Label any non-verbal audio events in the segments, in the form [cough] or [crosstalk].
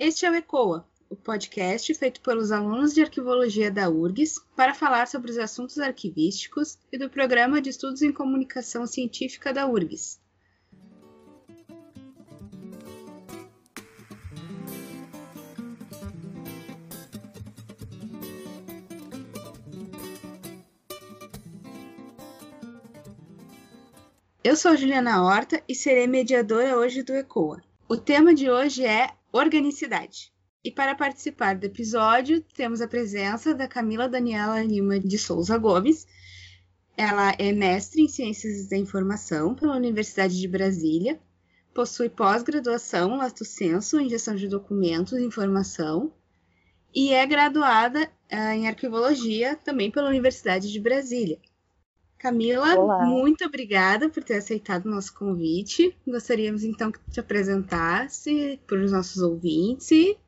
Este é o ECOA, o podcast feito pelos alunos de arquivologia da URGS para falar sobre os assuntos arquivísticos e do Programa de Estudos em Comunicação Científica da URGS. Eu sou Juliana Horta e serei mediadora hoje do ECOA. O tema de hoje é organicidade. E para participar do episódio, temos a presença da Camila Daniela Lima de Souza Gomes. Ela é mestre em Ciências da Informação pela Universidade de Brasília, possui pós-graduação Lato Senso em Gestão de Documentos e Informação e é graduada uh, em Arquivologia também pela Universidade de Brasília. Camila, Olá. muito obrigada por ter aceitado o nosso convite. Gostaríamos então que te apresentasse para os nossos ouvintes e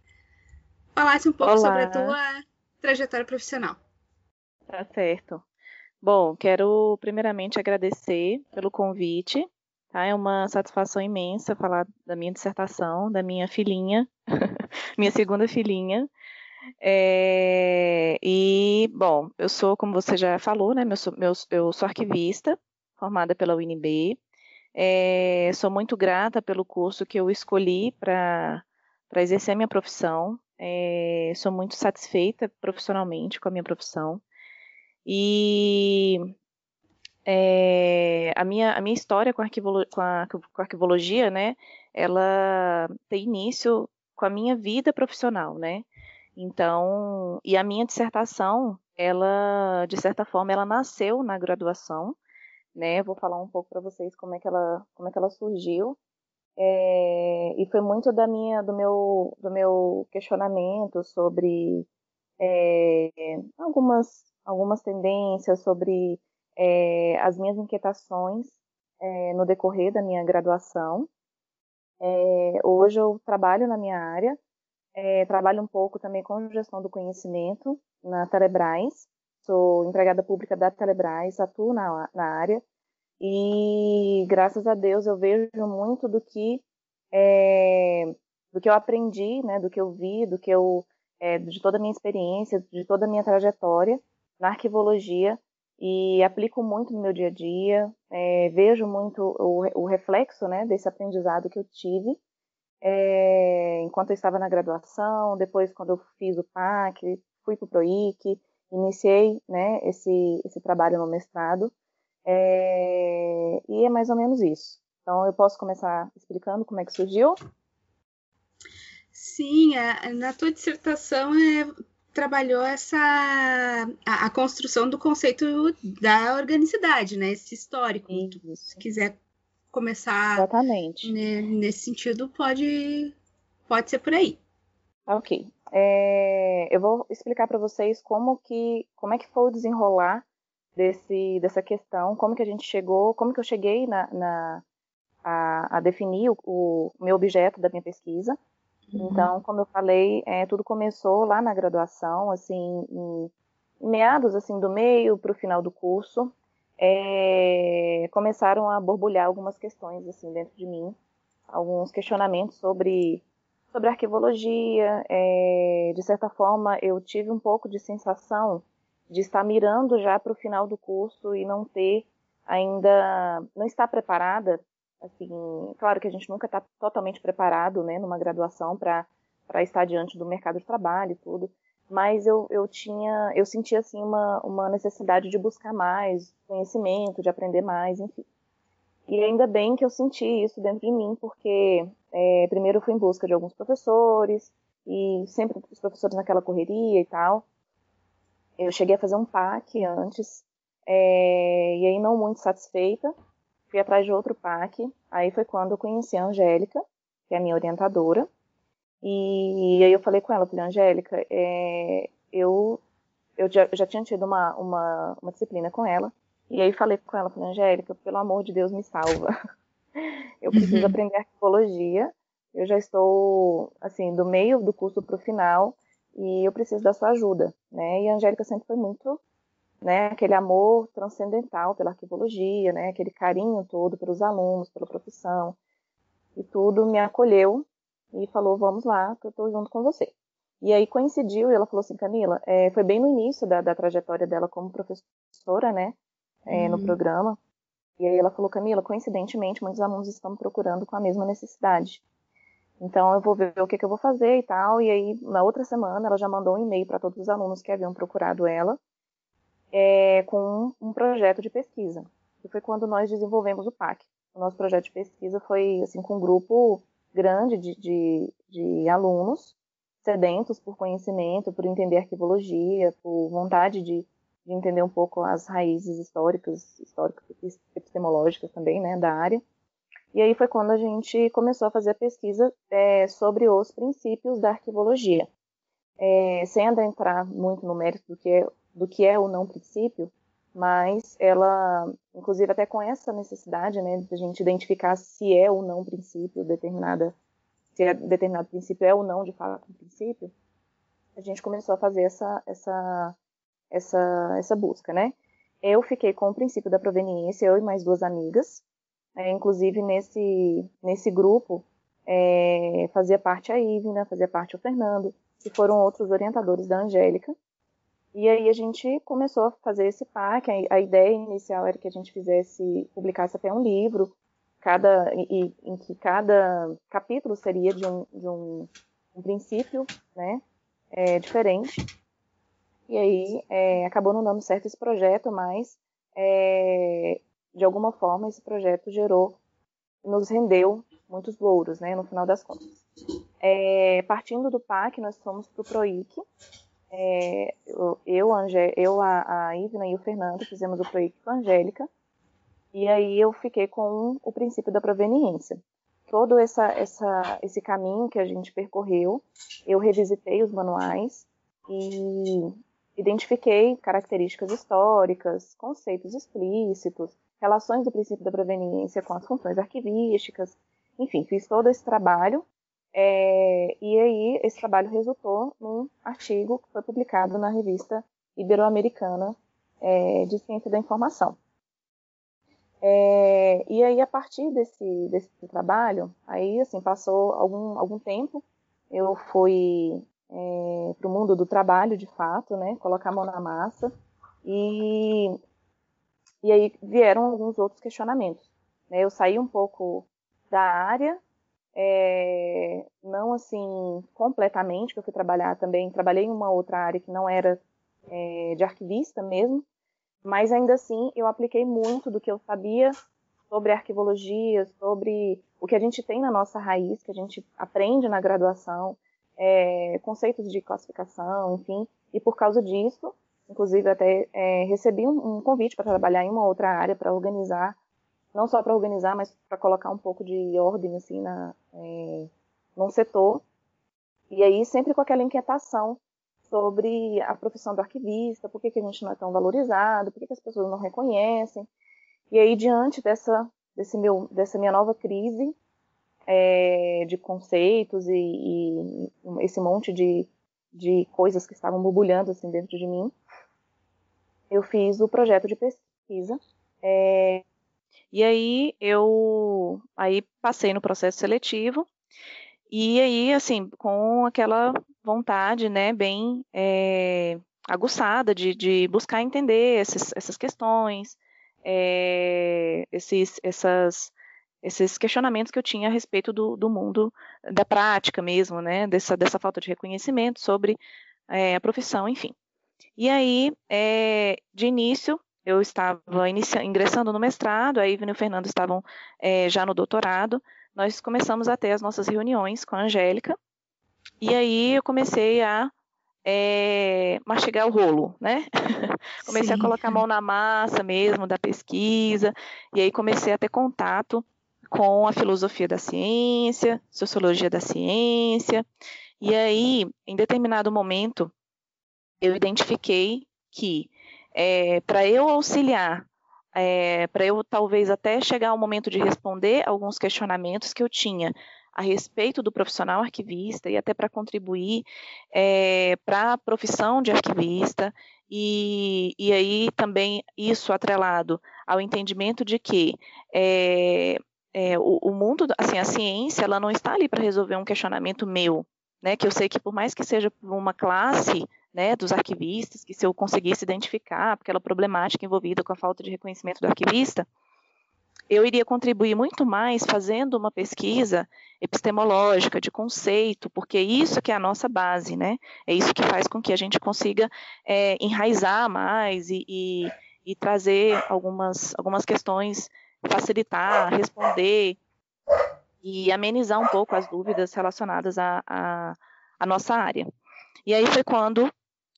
falasse um pouco Olá. sobre a tua trajetória profissional. Tá certo. Bom, quero primeiramente agradecer pelo convite. Tá? É uma satisfação imensa falar da minha dissertação, da minha filhinha, [laughs] minha segunda filhinha. É, e, bom, eu sou, como você já falou, né, meu, meu, eu sou arquivista, formada pela UNB. É, sou muito grata pelo curso que eu escolhi para exercer a minha profissão. É, sou muito satisfeita profissionalmente com a minha profissão. E é, a, minha, a minha história com, com, a, com a arquivologia, né, ela tem início com a minha vida profissional, né? Então, e a minha dissertação, ela, de certa forma, ela nasceu na graduação, né? Vou falar um pouco para vocês como é que ela, como é que ela surgiu. É, e foi muito da minha, do meu, do meu questionamento sobre é, algumas, algumas tendências, sobre é, as minhas inquietações é, no decorrer da minha graduação. É, hoje eu trabalho na minha área, é, trabalho um pouco também com gestão do conhecimento na Telebrás. Sou empregada pública da Telebrás, atuo na, na área. E graças a Deus eu vejo muito do que é, do que eu aprendi, né, do que eu vi, do que eu é, de toda a minha experiência, de toda a minha trajetória na arquivologia e aplico muito no meu dia a dia. É, vejo muito o, o reflexo, né, desse aprendizado que eu tive é, enquanto eu estava na graduação, depois quando eu fiz o PAC, fui para o PROIC, iniciei né, esse, esse trabalho no mestrado, é, e é mais ou menos isso. Então, eu posso começar explicando como é que surgiu? Sim, a, na tua dissertação é, trabalhou essa a, a, construção do conceito da organicidade, né? Esse histórico. Se quiser começar Exatamente. nesse sentido, pode, pode ser por aí. Ok. É, eu vou explicar para vocês como que como é que foi o desenrolar desse, dessa questão, como que a gente chegou, como que eu cheguei na, na a, a, definir o, o, meu objeto da minha pesquisa. Uhum. Então, como eu falei, é, tudo começou lá na graduação, assim, em, em meados assim do meio para o final do curso é, começaram a borbulhar algumas questões assim dentro de mim, alguns questionamentos sobre sobre arquivologia. É, de certa forma, eu tive um pouco de sensação de estar mirando já para o final do curso e não ter ainda não estar preparada. Assim, claro que a gente nunca está totalmente preparado, né, numa graduação para para estar diante do mercado de trabalho e tudo mas eu, eu tinha, eu sentia assim uma, uma necessidade de buscar mais conhecimento, de aprender mais, enfim. E ainda bem que eu senti isso dentro de mim, porque é, primeiro fui em busca de alguns professores, e sempre os professores naquela correria e tal. Eu cheguei a fazer um PAC antes, é, e aí não muito satisfeita, fui atrás de outro PAC. Aí foi quando eu conheci a Angélica, que é a minha orientadora, e, aí eu falei com ela, falei, Angélica, é, eu, eu já, já, tinha tido uma, uma, uma, disciplina com ela, e aí falei com ela, falei, Angélica, pelo amor de Deus, me salva. [laughs] eu preciso uhum. aprender arqueologia, eu já estou, assim, do meio do curso para o final, e eu preciso da sua ajuda, né? E a Angélica sempre foi muito, né, aquele amor transcendental pela arqueologia, né, aquele carinho todo pelos alunos, pela profissão, e tudo me acolheu e falou: Vamos lá, que eu estou junto com você. E aí coincidiu, e ela falou assim: Camila, é, foi bem no início da, da, trajetória dela como professora, né, é, uhum. no programa. E aí ela falou: Camila, coincidentemente, muitos alunos estão procurando com a mesma necessidade. Então eu vou ver o que, que eu vou fazer e tal. E aí, na outra semana, ela já mandou um e-mail para todos os alunos que haviam procurado ela é, com um projeto de pesquisa. E foi quando nós desenvolvemos o PAC. O nosso projeto de pesquisa foi assim com um grupo grande de, de, de alunos sedentos por conhecimento, por entender arquivologia, por vontade de, de entender um pouco as raízes históricas, históricas epistemológicas também, né, da área. E aí foi quando a gente começou a fazer a pesquisa é, sobre os princípios da arquivologia. É, sem adentrar muito no mérito do que, é, do que é ou não princípio, mas ela, inclusive até com essa necessidade, né, de a gente identificar se é ou não princípio determinada, se é determinado princípio é ou não de fato um princípio, a gente começou a fazer essa, essa, essa, essa busca, né. Eu fiquei com o princípio da proveniência, eu e mais duas amigas, é, inclusive, nesse, nesse grupo, é, fazia parte a Ivna, fazia parte o Fernando, que foram outros orientadores da Angélica. E aí a gente começou a fazer esse. A, a ideia inicial era que a gente fizesse, publicasse até um livro, cada, e, em que cada capítulo seria de um, de um, um princípio né, é, diferente. E aí é, acabou não dando certo esse projeto, mas é, de alguma forma, esse projeto gerou, nos rendeu muitos louros, né, no final das contas. É, partindo do PAC, nós fomos para o PROIC. É, eu, eu a, a Ivna e o Fernando fizemos o a Angélica. E aí eu fiquei com o princípio da proveniência. Todo essa, essa, esse caminho que a gente percorreu, eu revisitei os manuais e identifiquei características históricas, conceitos explícitos, relações do princípio da proveniência com as funções arquivísticas, enfim, fiz todo esse trabalho é, e aí esse trabalho resultou num artigo que foi publicado na revista Ibero-Americana é, de Ciência da Informação. É, e aí a partir desse, desse trabalho, aí assim passou algum, algum tempo, eu fui é, para o mundo do trabalho de fato, né, colocar a mão na massa e e aí vieram alguns outros questionamentos. Né? Eu saí um pouco da área, é, não assim completamente, que eu fui trabalhar também, trabalhei em uma outra área que não era é, de arquivista mesmo, mas ainda assim eu apliquei muito do que eu sabia sobre arquivologia, sobre o que a gente tem na nossa raiz, que a gente aprende na graduação, é, conceitos de classificação, enfim, e por causa disso Inclusive, até é, recebi um, um convite para trabalhar em uma outra área, para organizar, não só para organizar, mas para colocar um pouco de ordem assim na, é, num setor. E aí, sempre com aquela inquietação sobre a profissão do arquivista, por que, que a gente não é tão valorizado, por que, que as pessoas não reconhecem. E aí, diante dessa, desse meu, dessa minha nova crise é, de conceitos e, e, esse monte de, de coisas que estavam borbulhando assim dentro de mim, eu fiz o projeto de pesquisa. É, e aí eu aí passei no processo seletivo e aí assim com aquela vontade, né, bem é, aguçada de, de, buscar entender esses, essas questões, é, esses, essas, esses questionamentos que eu tinha a respeito do, do mundo da prática mesmo, né, dessa, dessa falta de reconhecimento sobre é, a profissão, enfim. E aí, é, de início, eu estava ingressando no mestrado, a Ivne e o Fernando estavam é, já no doutorado. Nós começamos a ter as nossas reuniões com a Angélica, e aí eu comecei a é, mastigar o rolo, né? [laughs] comecei Sim. a colocar a mão na massa mesmo da pesquisa, e aí comecei a ter contato com a filosofia da ciência, sociologia da ciência, e aí, em determinado momento, eu identifiquei que é, para eu auxiliar, é, para eu talvez até chegar ao momento de responder alguns questionamentos que eu tinha a respeito do profissional arquivista e até para contribuir é, para a profissão de arquivista. E, e aí também isso atrelado ao entendimento de que é, é, o, o, mundo, assim, a ciência, ela não está ali para resolver um questionamento meu, né? Que eu sei que por mais que seja uma classe, né, dos arquivistas, que se eu conseguisse identificar aquela problemática envolvida com a falta de reconhecimento do arquivista, eu iria contribuir muito mais fazendo uma pesquisa epistemológica, de conceito, porque é isso que é a nossa base, né? É isso que faz com que a gente consiga é, enraizar mais e, e, e trazer algumas, algumas questões facilitar, responder e amenizar um pouco as dúvidas relacionadas à, à, à nossa área. E aí foi quando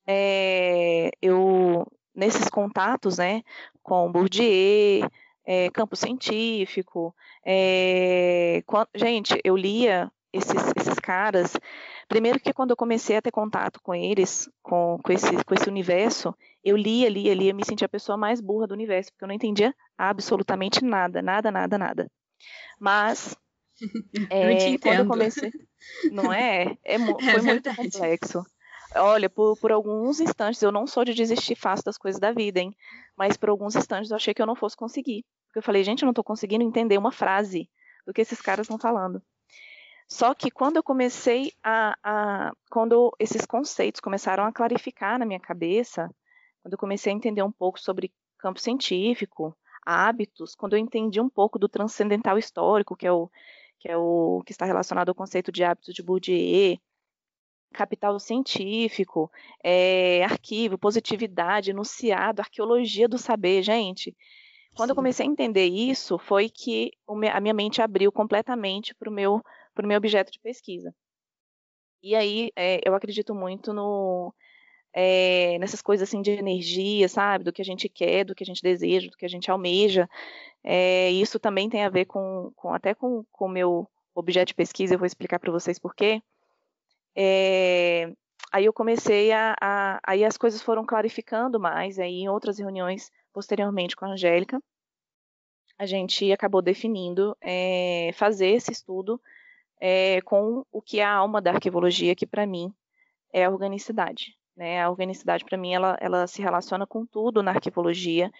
é, eu, nesses contatos né, com Bourdieu, é, campo científico, é, quando, gente, eu lia esses, esses caras, primeiro que quando eu comecei a ter contato com eles, com, com, esse, com esse universo, eu lia, lia, lia, me sentia a pessoa mais burra do universo, porque eu não entendia absolutamente nada, nada, nada, nada. Mas é, quando eu comecei, não é? é, [laughs] é foi é muito complexo. Olha, por, por alguns instantes, eu não sou de desistir fácil das coisas da vida, hein? Mas por alguns instantes eu achei que eu não fosse conseguir. Porque eu falei, gente, eu não estou conseguindo entender uma frase do que esses caras estão falando. Só que quando eu comecei a, a, Quando esses conceitos começaram a clarificar na minha cabeça, quando eu comecei a entender um pouco sobre campo científico, hábitos, quando eu entendi um pouco do transcendental histórico, que é o que é o que está relacionado ao conceito de hábitos de Bourdieu, capital científico, é, arquivo, positividade, enunciado, arqueologia do saber, gente. Quando Sim. eu comecei a entender isso, foi que a minha mente abriu completamente para o meu, meu objeto de pesquisa. E aí, é, eu acredito muito no, é, nessas coisas assim de energia, sabe? Do que a gente quer, do que a gente deseja, do que a gente almeja. É, isso também tem a ver com, com até com o meu objeto de pesquisa, eu vou explicar para vocês por quê. É, aí eu comecei a, a, Aí as coisas foram clarificando mais, aí em outras reuniões posteriormente com a Angélica, a gente acabou definindo fazer esse estudo com o que é a alma da arquivologia, que para mim é a organicidade. Né? A organicidade, para mim, ela, ela se relaciona com tudo na arquivologia,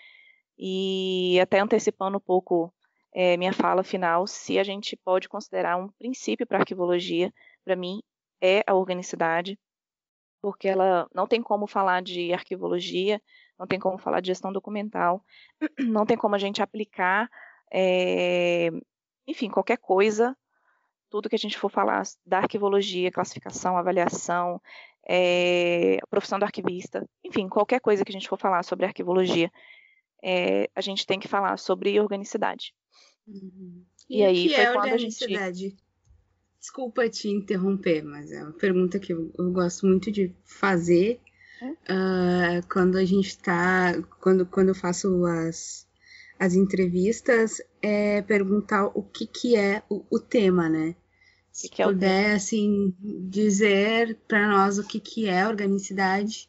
e até antecipando um pouco é, minha fala final, se a gente pode considerar um princípio para arquivologia, para mim, é a organicidade, porque ela não tem como falar de arquivologia, não tem como falar de gestão documental, [clears throat] não tem como a gente aplicar, é, enfim, qualquer coisa, tudo que a gente for falar da arquivologia, classificação, avaliação, é, profissão do arquivista, enfim, qualquer coisa que a gente for falar sobre arquivologia, é, a gente tem que falar sobre organicidade. Uhum. E, e aí que foi é quando organicidade? a gente. Desculpa te interromper, mas é uma pergunta que eu, eu gosto muito de fazer uh, quando a gente está. Quando, quando eu faço as, as entrevistas, é perguntar o que, que é o, o tema, né? Se que puder, é assim, dizer para nós o que, que é organicidade.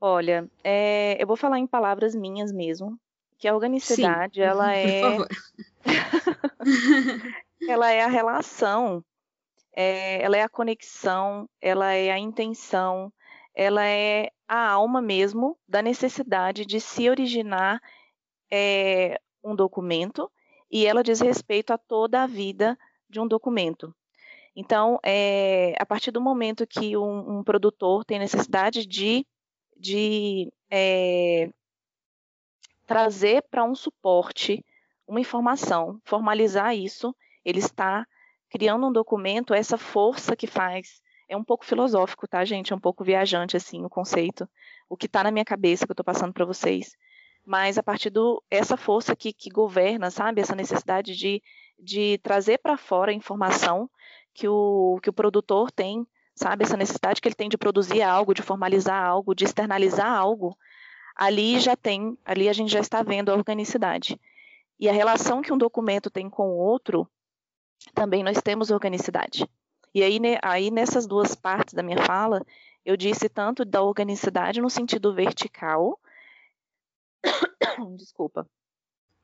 Olha, é, eu vou falar em palavras minhas mesmo, que a organicidade, Sim, ela [laughs] é... [laughs] ela é a relação, é, ela é a conexão, ela é a intenção, ela é a alma mesmo da necessidade de se originar é, um documento e ela diz respeito a toda a vida de um documento. Então, é, a partir do momento que um, um produtor tem necessidade de, de é, trazer para um suporte uma informação, formalizar isso, ele está criando um documento, essa força que faz. É um pouco filosófico, tá, gente? É um pouco viajante, assim, o conceito. O que está na minha cabeça que eu estou passando para vocês. Mas a partir do essa força que, que governa, sabe? Essa necessidade de de trazer para fora a informação que o, que o produtor tem, sabe? Essa necessidade que ele tem de produzir algo, de formalizar algo, de externalizar algo. Ali já tem, ali a gente já está vendo a organicidade. E a relação que um documento tem com o outro, também nós temos organicidade. E aí, aí nessas duas partes da minha fala, eu disse tanto da organicidade no sentido vertical, [coughs] desculpa,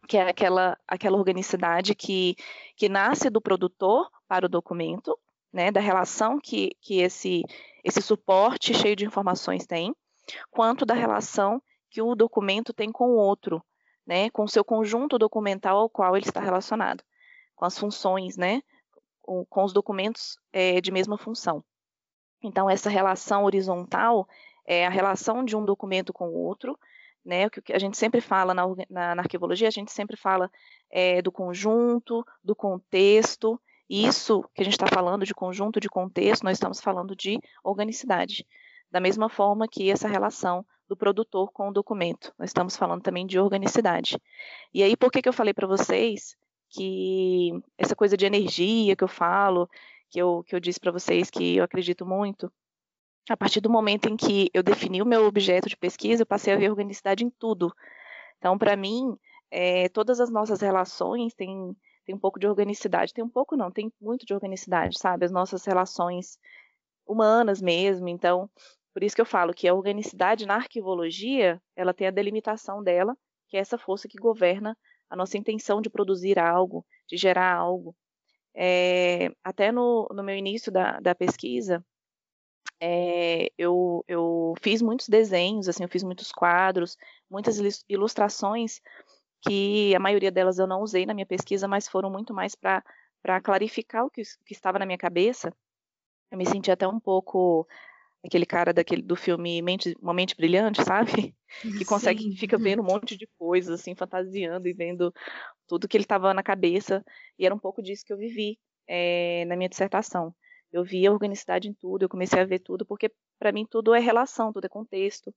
que é aquela, aquela organicidade que, que nasce do produtor para o documento, né, da relação que, que esse, esse suporte cheio de informações tem, quanto da relação que o documento tem com o outro, né, com o seu conjunto documental ao qual ele está relacionado, com as funções, né, com, os documentos é, de mesma função. Então, essa relação horizontal é a relação de um documento com o outro, né, o que a gente sempre fala na, na, na a gente sempre fala é, do conjunto, do contexto, isso que a gente está falando de conjunto, de contexto, nós estamos falando de organicidade. Da mesma forma que essa relação do produtor com o documento. Nós estamos falando também de organicidade. E aí, por que, que eu falei para vocês que essa coisa de energia que eu falo, que eu, que eu disse para vocês que eu acredito muito, a partir do momento em que eu defini o meu objeto de pesquisa, eu passei a ver organicidade em tudo. Então, para mim, é, todas as nossas relações têm, têm um pouco de organicidade. Tem um pouco, não, tem muito de organicidade, sabe? As nossas relações humanas mesmo. Então, por isso que eu falo que a organicidade na arquivologia, ela tem a delimitação dela, que é essa força que governa a nossa intenção de produzir algo, de gerar algo. É, até no, no, meu início da, da pesquisa, é, eu, eu, fiz muitos desenhos, assim, eu fiz muitos quadros, muitas ilustrações, que a maioria delas eu não usei na minha pesquisa, mas foram muito mais para clarificar o que, que estava na minha cabeça. Eu me senti até um pouco aquele cara daquele do filme Mente, Uma Mente Brilhante, sabe? [laughs] Que consegue, Sim. fica vendo um monte de coisas, assim, fantasiando e vendo tudo que ele estava na cabeça. E era um pouco disso que eu vivi é, na minha dissertação. Eu vi a organicidade em tudo, eu comecei a ver tudo, porque para mim tudo é relação, tudo é contexto.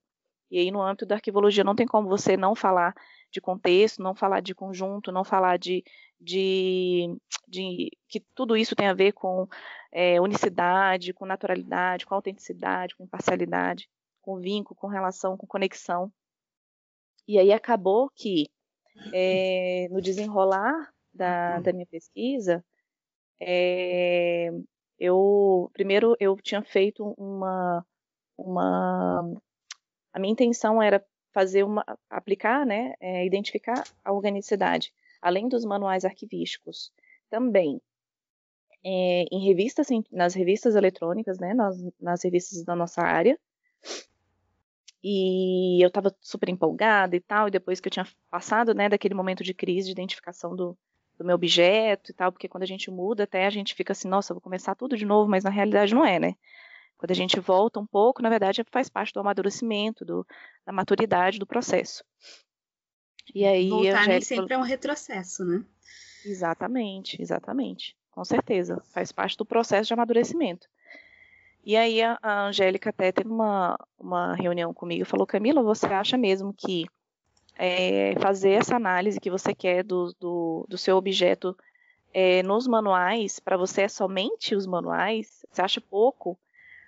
E aí no âmbito da arquivologia não tem como você não falar de contexto, não falar de conjunto, não falar de, de, de que tudo isso tem a ver com é, unicidade, com naturalidade, com autenticidade, com imparcialidade, com vínculo, com relação, com conexão. E aí acabou que é, no desenrolar da, da minha pesquisa, é, eu primeiro eu tinha feito uma uma a minha intenção era fazer uma aplicar, né, é, identificar a organicidade, além dos manuais arquivísticos, também é, em revistas, nas revistas eletrônicas, né, nas, nas revistas da nossa área. E eu estava super empolgada e tal, e depois que eu tinha passado, né, daquele momento de crise de identificação do, do meu objeto e tal, porque quando a gente muda, até a gente fica assim, nossa, vou começar tudo de novo, mas na realidade não é, né? Quando a gente volta um pouco, na verdade, faz parte do amadurecimento, do, da maturidade do processo. E aí, Voltar nem sempre é um retrocesso, né? Exatamente, exatamente com certeza, faz parte do processo de amadurecimento. E aí a, a Angélica até teve uma, uma reunião comigo e falou, Camila, você acha mesmo que é, fazer essa análise que você quer do, do, do seu objeto é, nos manuais, para você é somente os manuais? Você acha pouco?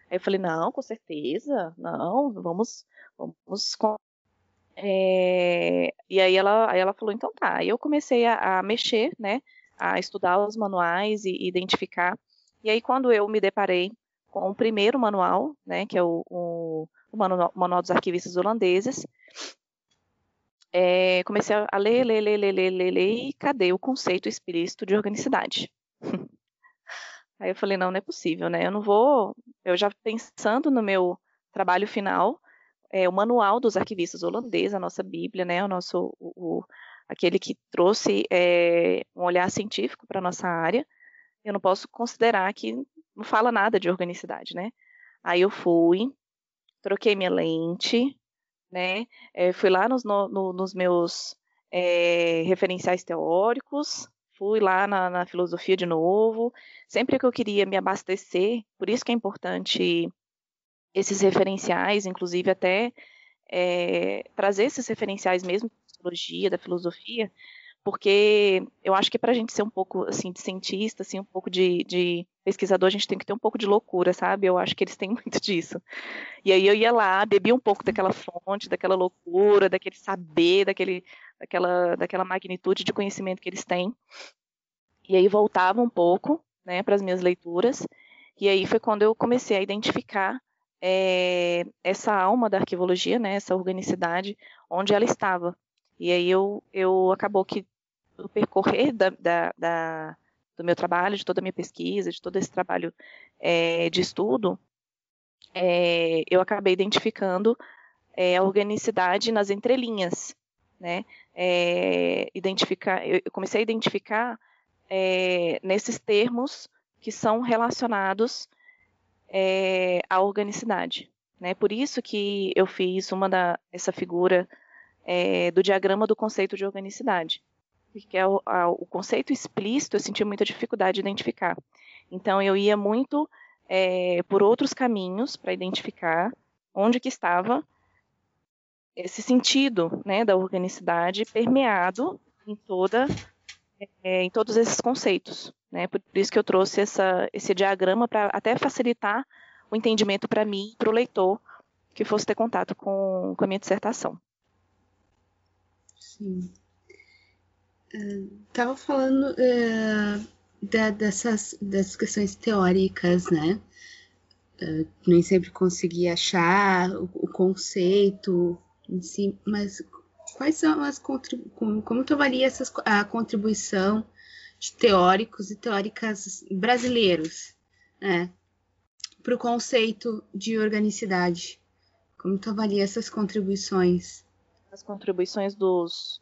Aí eu falei, não, com certeza, não, vamos, vamos é, e aí ela, aí ela falou, então tá. Aí eu comecei a, a mexer, né, a estudar os manuais e identificar. E aí, quando eu me deparei com o primeiro manual, né, que é o, o, o manual, manual, dos arquivistas holandeses, é, comecei a ler, ler, ler, ler, ler, ler, ler, e cadê o conceito explícito de organicidade? [laughs] Aí eu falei, não, não é possível, né? Eu não vou. Eu já pensando no meu trabalho final, é, o manual dos arquivistas holandeses, a nossa Bíblia, né? O nosso o, aquele que trouxe é, um olhar científico para a nossa área, eu não posso considerar que não fala nada de organicidade, né? Aí eu fui, troquei minha lente, né? É, fui lá nos, no, nos meus é, referenciais teóricos, fui lá na, na, filosofia de novo, sempre que eu queria me abastecer, por isso que é importante esses referenciais, inclusive até é, trazer esses referenciais mesmo psicologia, da filosofia, porque eu acho que para a gente ser um pouco assim de cientista, assim um pouco de, de, pesquisador, a gente tem que ter um pouco de loucura, sabe? Eu acho que eles têm [laughs] muito disso. E aí eu ia lá, bebia um pouco daquela fonte, daquela loucura, daquele saber, daquele, daquela, daquela magnitude de conhecimento que eles têm. E aí voltava um pouco, né, para as minhas leituras. E aí foi quando eu comecei a identificar é, essa alma da arquivologia, né, essa organicidade, onde ela estava. E aí eu, eu acabou que o percorrer da, da, da, do meu trabalho, de toda a minha pesquisa, de todo esse trabalho é, de estudo, é, eu acabei identificando é, a organicidade nas entrelinhas, né? É, identificar, eu comecei a identificar é, nesses termos que são relacionados é, à organicidade, né? Por isso que eu fiz uma da essa figura é, do diagrama do conceito de organicidade, porque é o, a, o, conceito explícito eu senti muita dificuldade de identificar. Então eu ia muito é, por outros caminhos para identificar onde que estava esse sentido né, da organicidade permeado em toda é, em todos esses conceitos. Né? Por isso que eu trouxe essa, esse diagrama para até facilitar o entendimento para mim, para o leitor, que fosse ter contato com, com a minha dissertação. Sim. Estava falando uh, da, dessas das questões teóricas, né? Uh, nem sempre consegui achar o, o conceito em si, mas quais são as como, como tu avalia essas, a contribuição de teóricos e teóricas brasileiros né, para o conceito de organicidade? Como tu avalia essas contribuições? As contribuições dos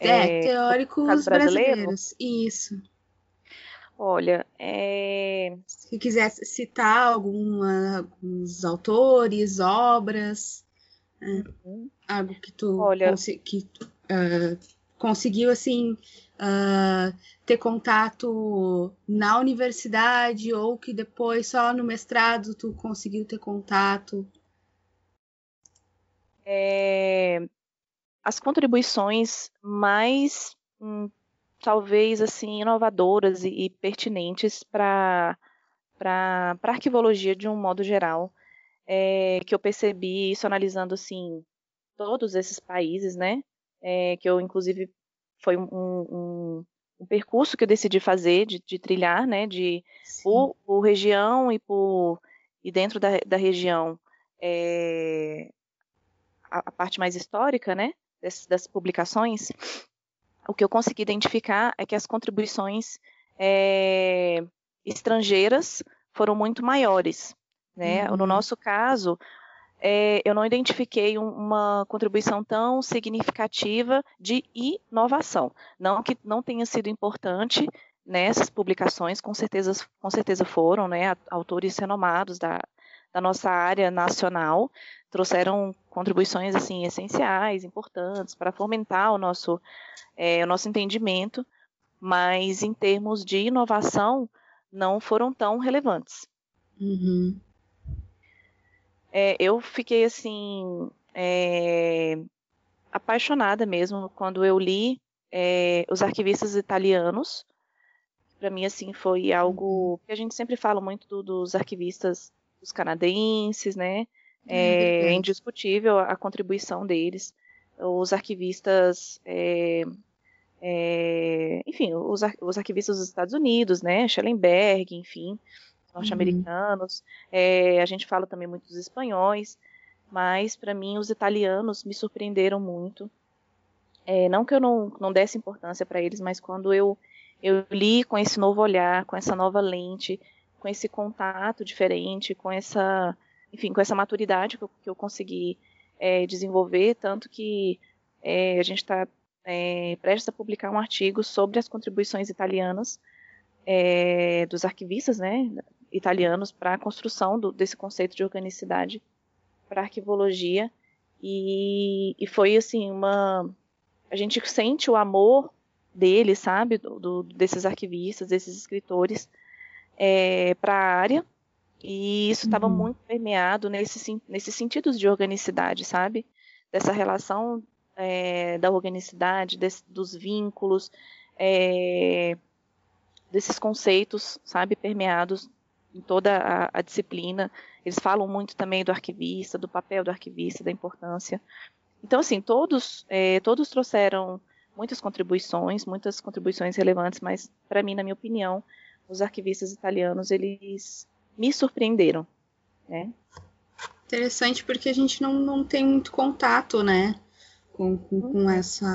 é, teóricos brasileiros. Isso. Olha, é... se quiser citar alguma, alguns autores, obras. É, uhum. Algo que tu, Olha, que uh, conseguiu assim uh, ter contato na universidade ou que depois só no mestrado tu conseguiu ter contato? É, as contribuições mais hum, talvez assim inovadoras e, e pertinentes para para arquivologia de um modo geral é, que eu percebi isso analisando assim todos esses países, né? É, que eu inclusive foi um, um, um, percurso que eu decidi fazer de, de trilhar, né? De por, por, região e por e dentro da, da região é, a, a, parte mais histórica, né? Das, das, publicações, o que eu consegui identificar é que as contribuições é, estrangeiras foram muito maiores. Né? Uhum. No nosso caso, é, eu não identifiquei um, uma contribuição tão significativa de inovação. Não que não tenha sido importante nessas publicações, com certeza, com certeza foram, né? Autores renomados da, da nossa área nacional trouxeram contribuições assim essenciais, importantes para fomentar o nosso, é, o nosso entendimento, mas em termos de inovação não foram tão relevantes. Uhum. É, eu fiquei assim é, apaixonada mesmo quando eu li é, os arquivistas italianos. Para mim assim foi algo que a gente sempre fala muito do, dos arquivistas dos canadenses, né? É, é indiscutível a contribuição deles. Os arquivistas é, é, enfim, os, os, arquivistas dos Estados Unidos, né, Schellenberg, enfim, norte-americanos. Uhum. É, a gente fala também muito dos espanhóis, mas para mim os italianos me surpreenderam muito. É, não que eu não, não desse importância para eles, mas quando eu, eu li com esse novo olhar, com essa nova lente, com esse contato diferente, com essa, enfim, com essa maturidade que eu, que eu consegui é, desenvolver, tanto que é, a gente está é, prestes a publicar um artigo sobre as contribuições italianas é, dos arquivistas, né, italianos para a construção do, desse conceito de organicidade para arquivologia. E, e, foi assim uma a gente sente o amor deles, sabe, do, do, desses arquivistas, desses escritores é, para a área e isso estava uhum. muito permeado nesse, nesses sentidos de organicidade, sabe, dessa relação é, da organicidade, desse, dos vínculos, é, desses conceitos, sabe, permeados em toda a, a, disciplina. Eles falam muito também do arquivista, do papel do arquivista, da importância. Então, assim, todos, é, todos trouxeram muitas contribuições, muitas contribuições relevantes, mas, para mim, na minha opinião, os arquivistas italianos, eles me surpreenderam, né? Interessante porque a gente não, não tem muito contato, né, com, com, com uhum. essa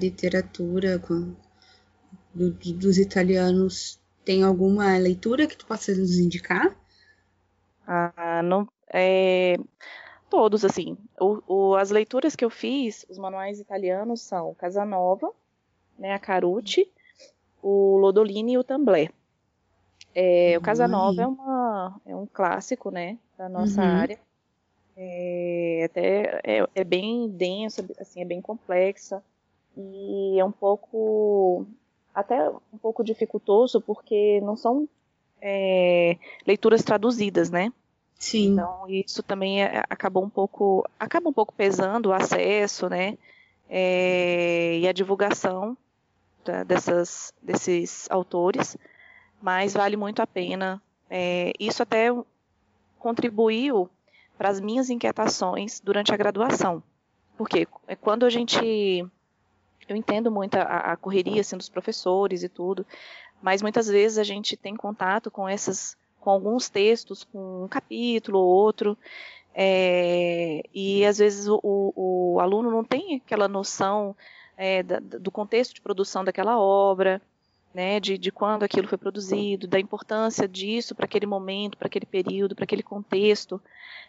literatura com, do, dos italianos tem alguma leitura que tu possa nos indicar? Ah, não, é, todos, assim. O, o, as leituras que eu fiz, os manuais italianos são Casanova, né, a Carucci, o Lodolini e o Tamblé. É, o Casanova é, uma, é um clássico, né, da nossa uhum. área. É, até é, é, bem denso, assim, é bem complexa e é um pouco até um pouco dificultoso porque não são é, leituras traduzidas, né? Sim. Então isso também é, acabou um pouco acaba um pouco pesando o acesso, né? É, e a divulgação dessas desses autores, mas vale muito a pena. É, isso até contribuiu para as minhas inquietações durante a graduação. Porque é quando a gente. Eu entendo muito a, a correria assim, dos professores e tudo, mas muitas vezes a gente tem contato com essas com alguns textos, com um capítulo ou outro, é, e às vezes o, o, o, aluno não tem aquela noção é, da, do contexto de produção daquela obra, né, de, de quando aquilo foi produzido, da importância disso para aquele momento, para aquele período, para aquele contexto,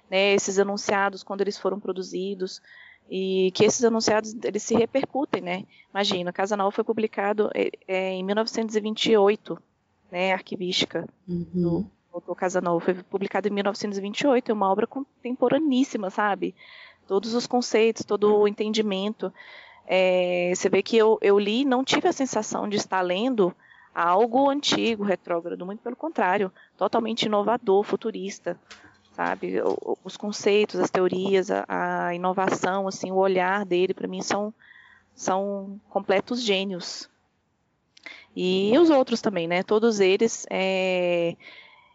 né, esses anunciados quando eles foram produzidos e que esses anunciados eles se repercutem, né? Imagina, Casa Nova foi publicado é, é, em 1928, né, arquivística uhum. do autor Casanova foi publicado em 1928, é uma obra contemporaníssima, sabe? Todos os conceitos, todo o entendimento. É, você vê que eu, eu li não tive a sensação de estar lendo algo antigo, retrógrado, muito pelo contrário, totalmente inovador, futurista, sabe? Os conceitos, as teorias, a, a inovação, assim, o olhar dele, para mim, são, são completos gênios. E os outros também, né? Todos eles, é,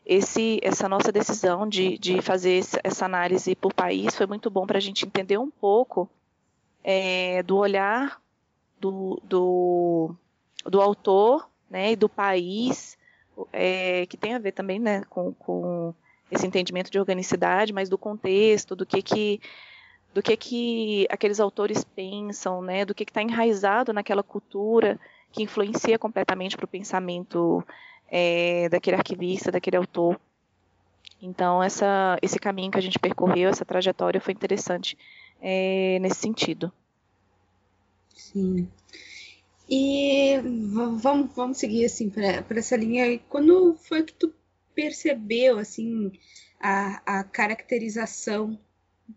esse, essa nossa decisão de, de fazer essa análise por país foi muito bom para a gente entender um pouco é, do olhar do, do, do, autor né, e do país, é, que tem a ver também né, com, com esse entendimento de organicidade, mas do contexto, do que que do que que aqueles autores pensam, né, do que está enraizado naquela cultura que influencia completamente para o pensamento é, daquele arquivista, daquele autor. Então essa, esse caminho que a gente percorreu, essa trajetória foi interessante é, nesse sentido. Sim. E vamos, vamos seguir assim para essa linha. Quando foi que tu percebeu assim a, a caracterização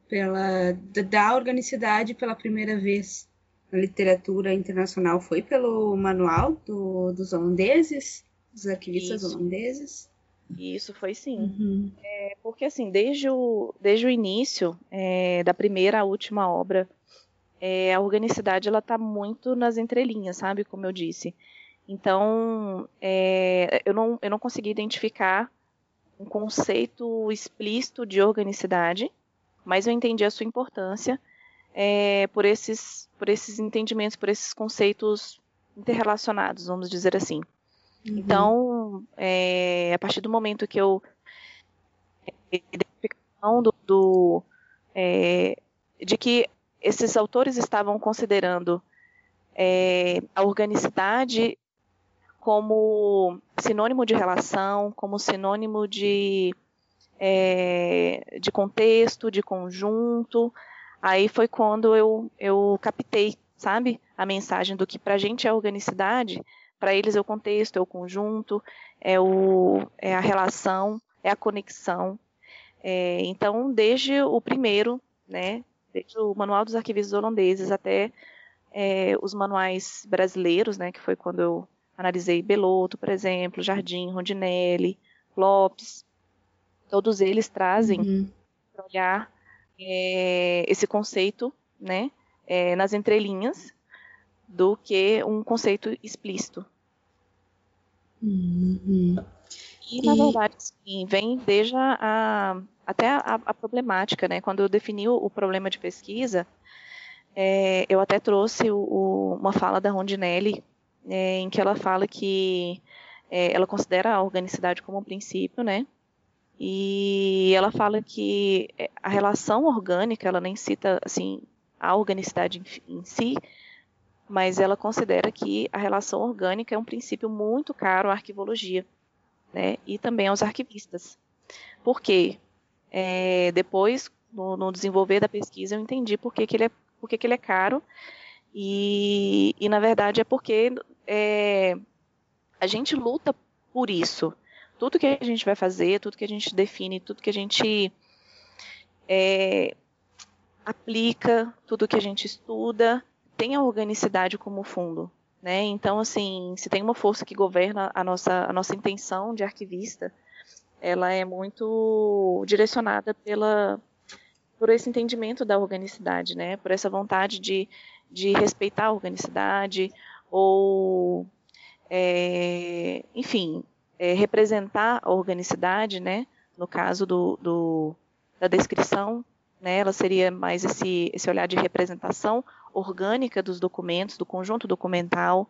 pela da organicidade pela primeira vez na literatura internacional? Foi pelo manual do, dos holandeses, dos arquivistas Isso. holandeses? Isso foi sim. Uhum. É, porque assim, desde o, desde o início, é, da primeira à última obra, é, a organicidade ela está muito nas entrelinhas, sabe? Como eu disse. Então, é, eu, não, eu não consegui identificar um conceito explícito de organicidade, mas eu entendi a sua importância é, por, esses, por esses entendimentos, por esses conceitos interrelacionados, vamos dizer assim. Uhum. Então, é, a partir do momento que eu identificação do, do é, de que esses autores estavam considerando é, a organicidade como sinônimo de relação, como sinônimo de, é, de contexto, de conjunto. Aí foi quando eu, eu captei, sabe, a mensagem do que para a gente é organicidade, para eles é o contexto, é o conjunto, é, o, é a relação, é a conexão. É, então, desde o primeiro, né, desde o Manual dos Arquivistas Holandeses até é, os manuais brasileiros, né, que foi quando eu analisei Beloto, por exemplo, Jardim, Rondinelli, Lopes, todos eles trazem uhum. para olhar é, esse conceito, né, é, nas entrelinhas, do que um conceito explícito. Uhum. E, na verdade, sim, vem desde a, até a, a, problemática, né? Quando eu defini o, o problema de pesquisa, é, eu até trouxe o, o, uma fala da Rondinelli, é, em que ela fala que é, ela considera a organicidade como um princípio, né? E ela fala que é, a relação orgânica, ela nem cita assim a organicidade em, em si, mas ela considera que a relação orgânica é um princípio muito caro à arquivologia, né? E também aos arquivistas. Por quê? É, depois, no, no desenvolver da pesquisa, eu entendi por que, que, ele, é, por que, que ele é caro. E, e na verdade é porque é, a gente luta por isso. Tudo que a gente vai fazer, tudo que a gente define, tudo que a gente é, aplica, tudo que a gente estuda, tem a organicidade como fundo. Né? Então, assim, se tem uma força que governa a nossa, a nossa intenção de arquivista, ela é muito direcionada pela, por esse entendimento da organicidade, né? Por essa vontade de, de respeitar a organicidade ou, é, enfim, é, representar a organicidade, né? No caso do, do, da descrição, né? Ela seria mais esse, esse olhar de representação orgânica dos documentos, do conjunto documental,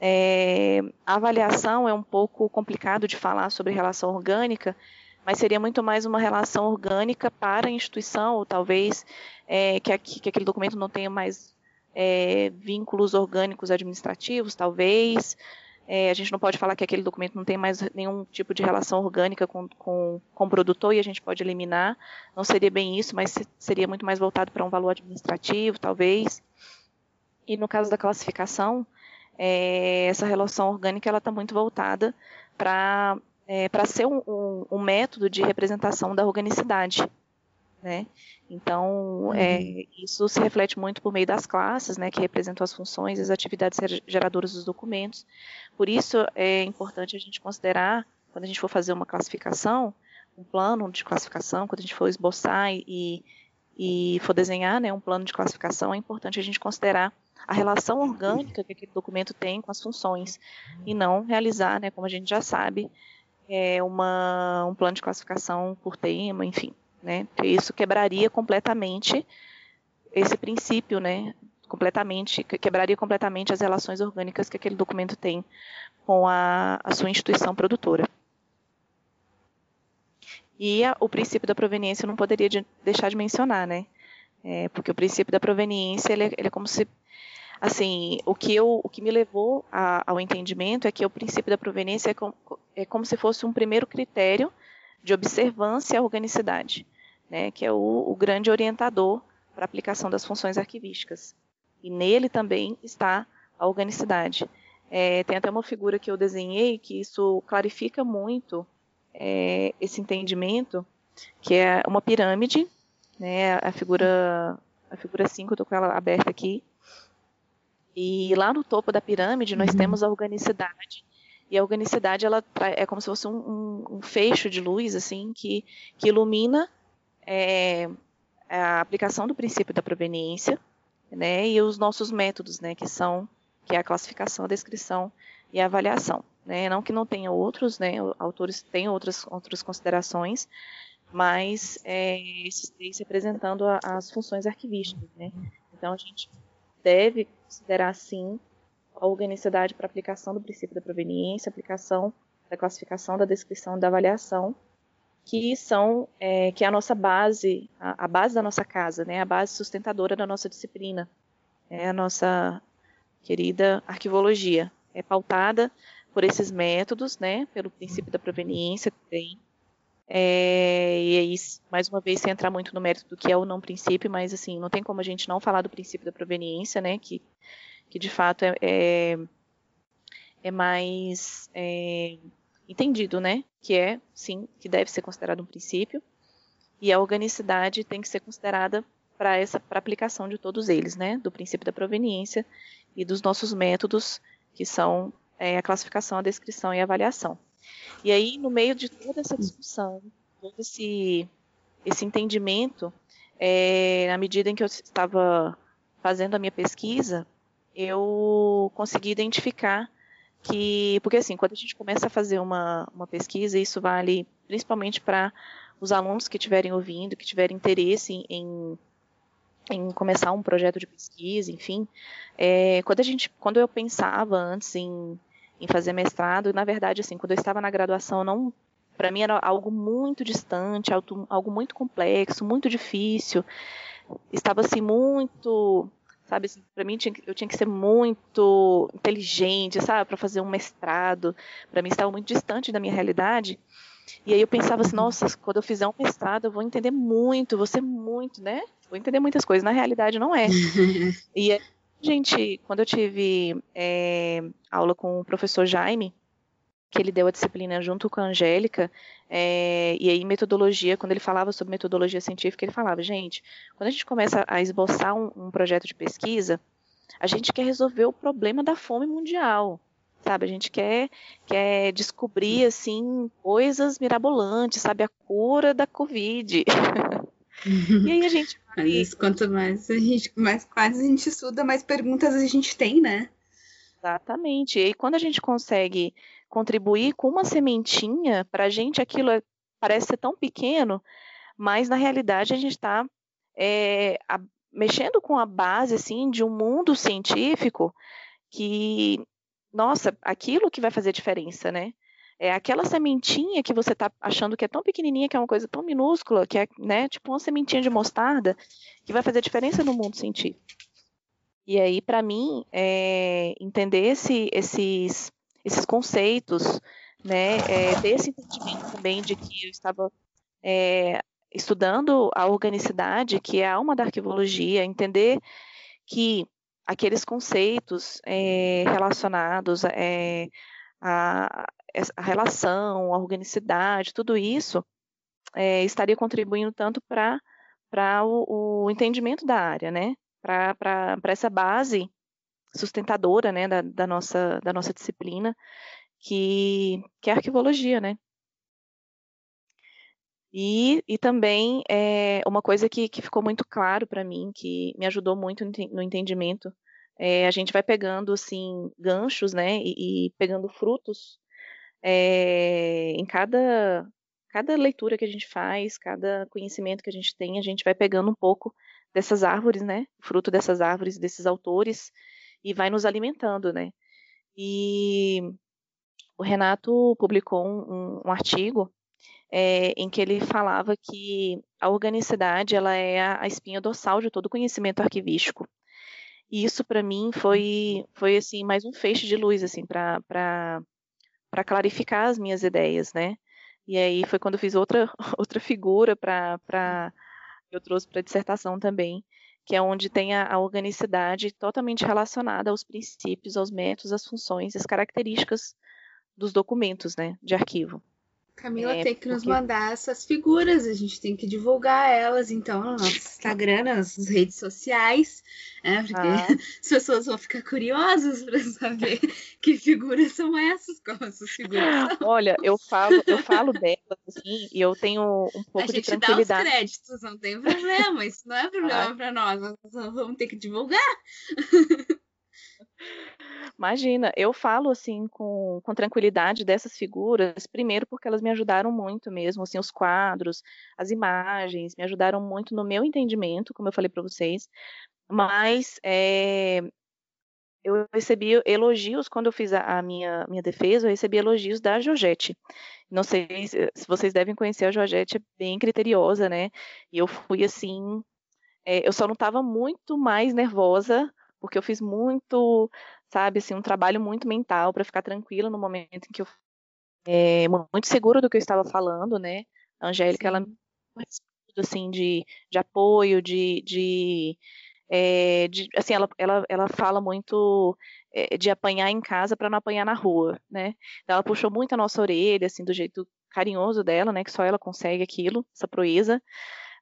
é, a avaliação é um pouco complicado de falar sobre relação orgânica, mas seria muito mais uma relação orgânica para a instituição, ou talvez é, que, que, aquele documento não tenha mais é, vínculos orgânicos administrativos, talvez. É, a gente não pode falar que aquele documento não tem mais nenhum tipo de relação orgânica com, com, com o produtor e a gente pode eliminar. Não seria bem isso, mas seria muito mais voltado para um valor administrativo, talvez. E no caso da classificação, é, essa relação orgânica ela está muito voltada para é, para ser um, um, um, método de representação da organicidade, né? Então, é, uhum. é, isso se reflete muito por meio das classes, né, que representam as funções e as atividades geradoras dos documentos. Por isso, é importante a gente considerar, quando a gente for fazer uma classificação, um plano de classificação, quando a gente for esboçar e, e for desenhar né, um plano de classificação, é importante a gente considerar a relação orgânica que aquele documento tem com as funções e não realizar, né, como a gente já sabe, é uma, um plano de classificação por tema, enfim, né, isso quebraria completamente esse princípio, né, completamente, quebraria completamente as relações orgânicas que aquele documento tem com a, a sua instituição produtora. E a, o princípio da proveniência eu não poderia de, deixar de mencionar, né? É, porque o princípio da proveniência ele é, ele é como se assim, o que, eu, o que me levou a, ao entendimento é que o princípio da proveniência é, com, é como se fosse um primeiro critério de observância à organicidade, né, que é o, o grande orientador para a aplicação das funções arquivísticas. E nele também está a organicidade. É, tem até uma figura que eu desenhei que isso clarifica muito é, esse entendimento, que é uma pirâmide, né, a figura a figura 5, eu estou com ela aberta aqui, e lá no topo da pirâmide nós uhum. temos a organicidade. E a organicidade ela é como se fosse um, um, um fecho de luz assim que, que ilumina é, a aplicação do princípio da proveniência, né, e os nossos métodos, né, que são que é a classificação, a descrição e a avaliação, né, não que não tenha outros, né, autores têm outras outras considerações, mas é, esses três representando a, as funções arquivísticas, né. Então a gente deve considerar, sim, a organicidade para aplicação do princípio da proveniência, aplicação da classificação, da descrição da avaliação, que são é, que é a nossa base, a, a, base da nossa casa, né, a base sustentadora da nossa disciplina, é a nossa querida arquivologia, é pautada por esses métodos, né, pelo princípio da proveniência tem, é, e aí, mais uma vez, sem entrar muito no mérito do que é o não princípio, mas assim, não tem como a gente não falar do princípio da proveniência, né? Que, que de fato é, é, é mais é, entendido, né? Que é, sim, que deve ser considerado um princípio. E a organicidade tem que ser considerada para essa pra aplicação de todos eles, né? Do princípio da proveniência e dos nossos métodos, que são é, a classificação, a descrição e a avaliação. E aí, no meio de toda essa discussão, todo esse, esse entendimento, é, na medida em que eu estava fazendo a minha pesquisa, eu consegui identificar que, porque assim, quando a gente começa a fazer uma, uma pesquisa, isso vale principalmente para os alunos que estiverem ouvindo, que tiverem interesse em, em começar um projeto de pesquisa, enfim, é, quando a gente, quando eu pensava antes em em fazer mestrado. Na verdade, assim, quando eu estava na graduação, não, para mim era algo muito distante, algo, algo muito complexo, muito difícil. Estava assim muito, sabe, assim, para mim eu tinha que ser muito inteligente, sabe, para fazer um mestrado. Para mim estava muito distante da minha realidade. E aí eu pensava assim, nossa, quando eu fizer um mestrado, eu vou entender muito, vou ser muito, né? Vou entender muitas coisas. Na realidade, não é. [laughs] e a gente, quando eu tive é, aula com o professor Jaime, que ele deu a disciplina junto com a Angélica, é, e aí metodologia, quando ele falava sobre metodologia científica, ele falava, gente, quando a gente começa a esboçar um, um projeto de pesquisa, a gente quer resolver o problema da fome mundial sabe? A gente quer, quer descobrir, assim, coisas mirabolantes, sabe? A cura da Covid. [laughs] e aí a gente... [laughs] Às vezes, quanto mais a gente, mais quase a gente estuda, mais perguntas a gente tem, né? Exatamente. E aí, quando a gente consegue contribuir com uma sementinha, para a gente aquilo é, parece ser tão pequeno, mas na realidade a gente está é, mexendo com a base assim de um mundo científico que nossa, aquilo que vai fazer diferença, né? É aquela sementinha que você está achando que é tão pequenininha, que é uma coisa tão minúscula, que é, né, tipo uma sementinha de mostarda, que vai fazer diferença no mundo científico. E aí, para mim, é, entender esse, esses, esses conceitos, né, é, ter esse entendimento também de que eu estava é, estudando a organicidade, que é a alma da arquivologia, entender que aqueles conceitos é, relacionados é, à, à, relação, à organicidade, tudo isso é, estaria contribuindo tanto para o, o, entendimento da área, né? Para essa base sustentadora né, da, da, nossa, da nossa disciplina, que, que é a arquivologia, né? E, e também é, uma coisa que, que ficou muito claro para mim, que me ajudou muito no entendimento, é, a gente vai pegando assim ganchos, né, e, e pegando frutos é, em cada cada leitura que a gente faz, cada conhecimento que a gente tem, a gente vai pegando um pouco dessas árvores, né, fruto dessas árvores, desses autores, e vai nos alimentando, né. E o Renato publicou um, um artigo é, em que ele falava que a organicidade ela é a, espinha dorsal de todo conhecimento arquivístico. E isso para mim foi foi assim mais um feixe de luz assim para para clarificar as minhas ideias, né? E aí foi quando eu fiz outra [laughs] outra figura para eu trouxe para dissertação também, que é onde tem a, a organicidade totalmente relacionada aos princípios, aos métodos, às funções, às características dos documentos, né, de arquivo. Camila é, tem que nos mandar essas figuras, a gente tem que divulgar elas, então, no nosso Instagram, nas redes sociais, né? Porque ah. as pessoas vão ficar curiosas para saber [laughs] que figuras são essas, como essas figuras são. Olha, eu falo, eu falo delas, assim, e eu tenho um pouco de tranquilidade. A gente dá os créditos, não tem problema, isso não é problema ah. para nós, nós vamos ter que divulgar. [laughs] Imagina, eu falo assim com, com tranquilidade dessas figuras, primeiro porque elas me ajudaram muito mesmo, assim, os quadros, as imagens, me ajudaram muito no meu entendimento, como eu falei para vocês, mas é, eu recebi elogios quando eu fiz a, a, minha, minha defesa, eu recebi elogios da Georgette. Não sei se, vocês devem conhecer a Georgette, é bem criteriosa, né? E eu fui assim, é, eu só não estava muito mais nervosa porque eu fiz muito, sabe, assim, um trabalho muito mental para ficar tranquila no momento em que eu é, muito segura do que eu estava falando, né? A Angélica, ela assim de, de apoio, de, de, é, de assim, ela, ela, ela fala muito é, de apanhar em casa para não apanhar na rua, né? Ela puxou muito a nossa orelha, assim, do jeito carinhoso dela, né? Que só ela consegue aquilo, essa proeza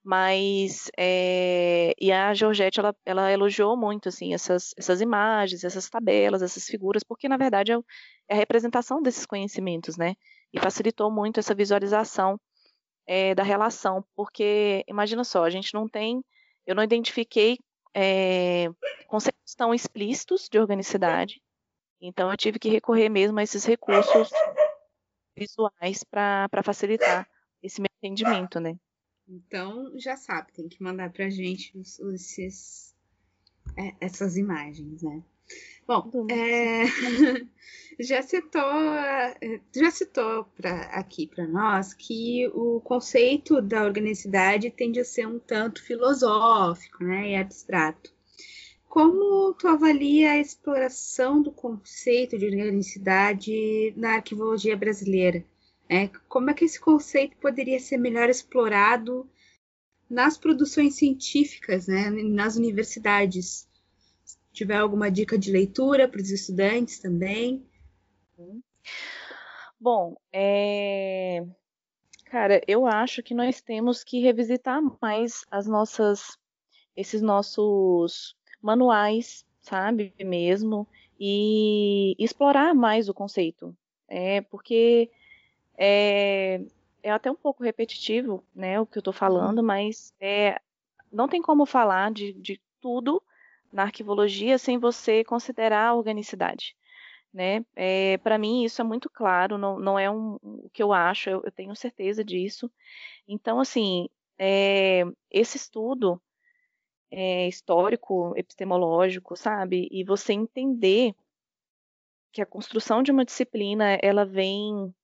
mas é, e a Georgette ela, ela, elogiou muito assim essas, essas imagens, essas tabelas, essas figuras, porque na verdade é, é a representação desses conhecimentos, né? E facilitou muito essa visualização é, da relação, porque imagina só, a gente não tem, eu não identifiquei é, conceitos tão explícitos de organicidade, então eu tive que recorrer mesmo a esses recursos visuais para facilitar esse meu entendimento, né? Então, já sabe, tem que mandar pra gente os, esses, é, essas imagens, né? Bom, é, [laughs] já citou, já citou pra, aqui para nós que o conceito da organicidade tende a ser um tanto filosófico né, e abstrato. Como tu avalia a exploração do conceito de organicidade na arquivologia brasileira? É, como é que esse conceito poderia ser melhor explorado nas produções científicas, né, nas universidades? Se tiver alguma dica de leitura para os estudantes também? Bom, é... cara, eu acho que nós temos que revisitar mais as nossas, esses nossos manuais, sabe, mesmo, e explorar mais o conceito, é porque é, é até um pouco repetitivo, né, o que eu estou falando, mas é, não tem como falar de, de tudo na arquivologia sem você considerar a organicidade. Né? É, Para mim, isso é muito claro, não, não é um, o que eu acho, eu, eu tenho certeza disso. Então, assim, é, esse estudo é, histórico, epistemológico, sabe? E você entender que a construção de uma disciplina, ela vem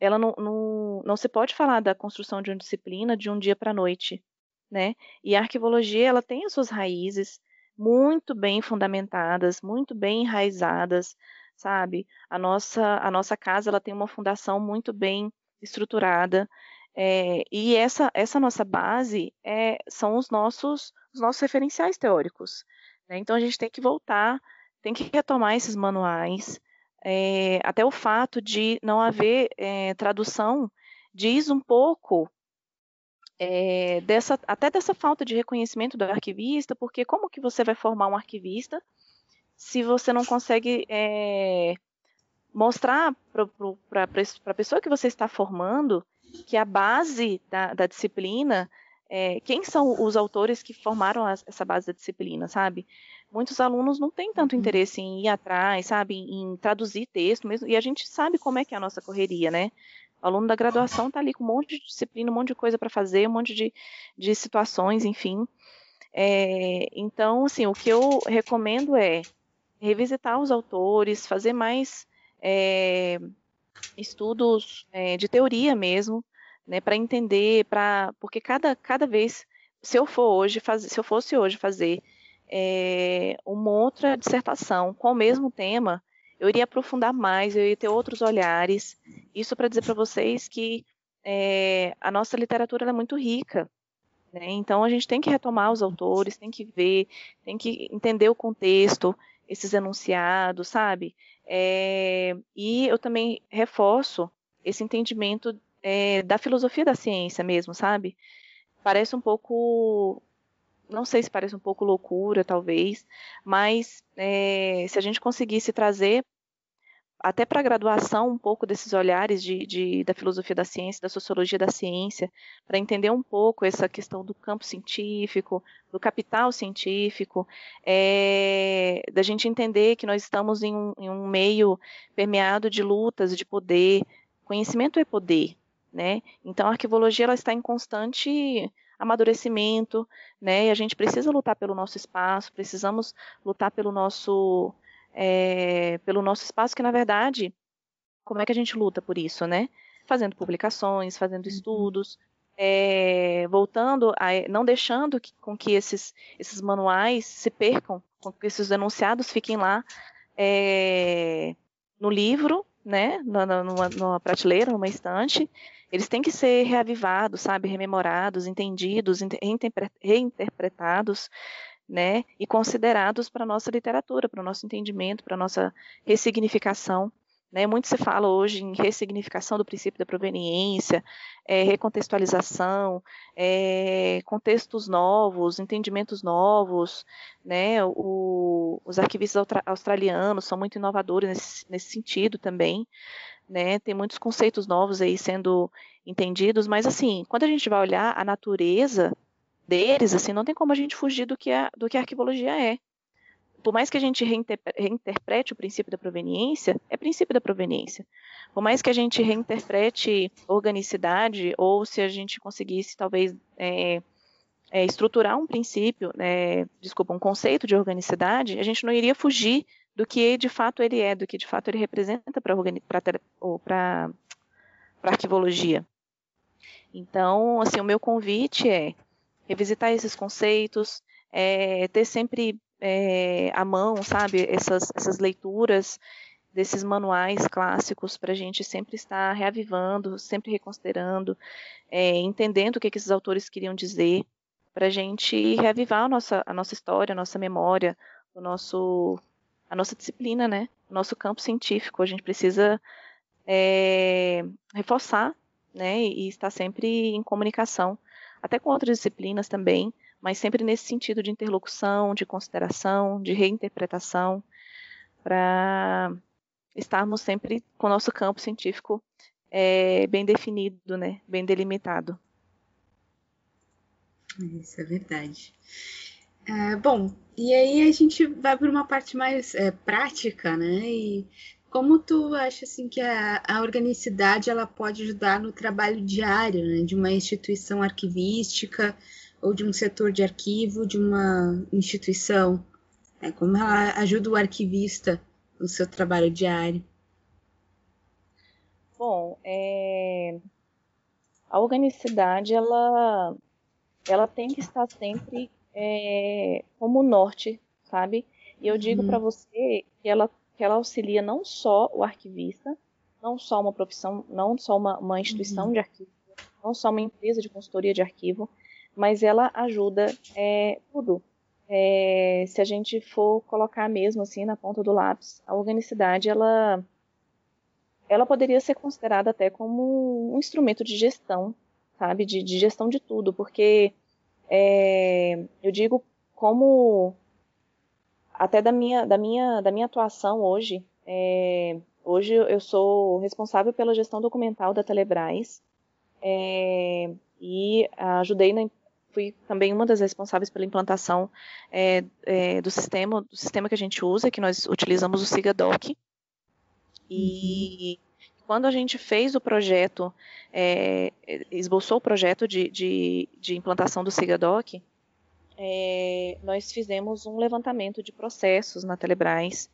ela não, não, não se pode falar da construção de uma disciplina de um dia para a noite, né? E a arquivologia, ela tem as suas raízes muito bem fundamentadas, muito bem enraizadas, sabe? A nossa, a nossa casa, ela tem uma fundação muito bem estruturada, é, e essa, essa nossa base é, são os nossos, os nossos referenciais teóricos. Né? Então a gente tem que voltar, tem que retomar esses manuais, é, até o fato de não haver é, tradução diz um pouco é, dessa, até dessa falta de reconhecimento do arquivista, porque como que você vai formar um arquivista se você não consegue mostrar para a pessoa que você está formando que a base da, da disciplina, quem são os autores que formaram essa base da disciplina, sabe? Muitos alunos não têm tanto uhum. interesse em ir atrás, sabe, em, traduzir texto mesmo, e a gente sabe como é que é a nossa correria, né? O aluno da graduação está ali com um monte de disciplina, um monte de coisa para fazer, um monte de, de situações, enfim. É, então, assim, o que eu recomendo é revisitar os autores, fazer mais é, estudos é, de teoria mesmo, né, para entender, para porque cada, cada vez, se eu for hoje fazer, se eu fosse hoje fazer é, uma outra dissertação com o mesmo tema, eu iria aprofundar mais, eu ia ter outros olhares. Isso para dizer para vocês que é, a nossa literatura é muito rica. Né? Então a gente tem que retomar os autores, tem que ver, tem que entender o contexto, esses enunciados, sabe? É, e eu também reforço esse entendimento é, da filosofia da ciência mesmo, sabe? Parece um pouco não sei se parece um pouco loucura, talvez, mas é, se a gente conseguisse trazer até para a graduação um pouco desses olhares de, de, da filosofia da ciência, da sociologia da ciência, para entender um pouco essa questão do campo científico, do capital científico, é, da gente entender que nós estamos em um, em um meio permeado de lutas de poder. Conhecimento é poder, né? Então a arquivologia ela está em constante amadurecimento, né? E a gente precisa lutar pelo nosso espaço, precisamos lutar pelo nosso, é, pelo nosso espaço, que na verdade, como é que a gente luta por isso, né? Fazendo publicações, fazendo uhum. estudos, é, voltando, a, não deixando que, com que esses, esses manuais se percam, com que esses enunciados fiquem lá é, no livro, né, numa, numa, prateleira, numa estante, eles têm que ser reavivados, sabe, rememorados, entendidos, reinterpretados, né, e considerados para a nossa literatura, para o nosso entendimento, para a nossa ressignificação. Né? Muito se fala hoje em ressignificação do princípio da proveniência, é, recontextualização, é, contextos novos, entendimentos novos. Né? O, os arquivistas australianos são muito inovadores nesse, nesse sentido também né? Tem muitos conceitos novos aí sendo entendidos, mas assim, quando a gente vai olhar a natureza deles, assim, não tem como a gente fugir do que a, do que a é. Por mais que a gente reinterprete o princípio da proveniência, é princípio da proveniência. Por mais que a gente reinterprete organicidade, ou se a gente conseguisse, talvez, é, é, estruturar um princípio, é, desculpa, um conceito de organicidade, a gente não iria fugir do que de fato ele é, do que de fato ele representa para a arquivologia. Então, assim, o meu convite é revisitar esses conceitos, é, ter sempre é, à mão, sabe, essas, essas leituras desses manuais clássicos para a gente sempre estar reavivando, sempre reconsiderando, é, entendendo o que, que esses autores queriam dizer, para a gente reavivar a nossa, a nossa história, a nossa memória, o nosso, a nossa disciplina, né? Nosso campo científico. A gente precisa é, reforçar né? e estar sempre em comunicação, até com outras disciplinas também, mas sempre nesse sentido de interlocução, de consideração, de reinterpretação, para estarmos sempre com o nosso campo científico é, bem definido, né, bem delimitado. Isso é verdade. É, bom, e aí a gente vai para uma parte mais é, prática, né? E como tu acha assim que a, a organicidade ela pode ajudar no trabalho diário né, de uma instituição arquivística ou de um setor de arquivo de uma instituição? É, como ela ajuda o arquivista no seu trabalho diário? Bom, é... a organicidade ela, ela tem que estar sempre é, como norte, sabe? E eu digo uhum. para você que ela, que ela auxilia não só o arquivista, não só uma profissão, não só uma, uma instituição uhum. de arquivo, não só uma empresa de consultoria de arquivo, mas ela ajuda é, tudo. É, se a gente for colocar mesmo assim na ponta do lápis, a organicidade ela, ela poderia ser considerada até como um instrumento de gestão, sabe, de, de gestão de tudo, porque é, eu digo como até da minha, da minha, da minha atuação hoje, é, hoje eu sou responsável pela gestão documental da Telebrás é, e ajudei na, fui também uma das responsáveis pela implantação é, é, do sistema, do sistema que a gente usa, que nós utilizamos o SIGADOC. E uhum. Quando a gente fez o projeto, é, esboçou o projeto de, de, de implantação do SIGADOC, é, nós fizemos um levantamento de processos na Telebrás,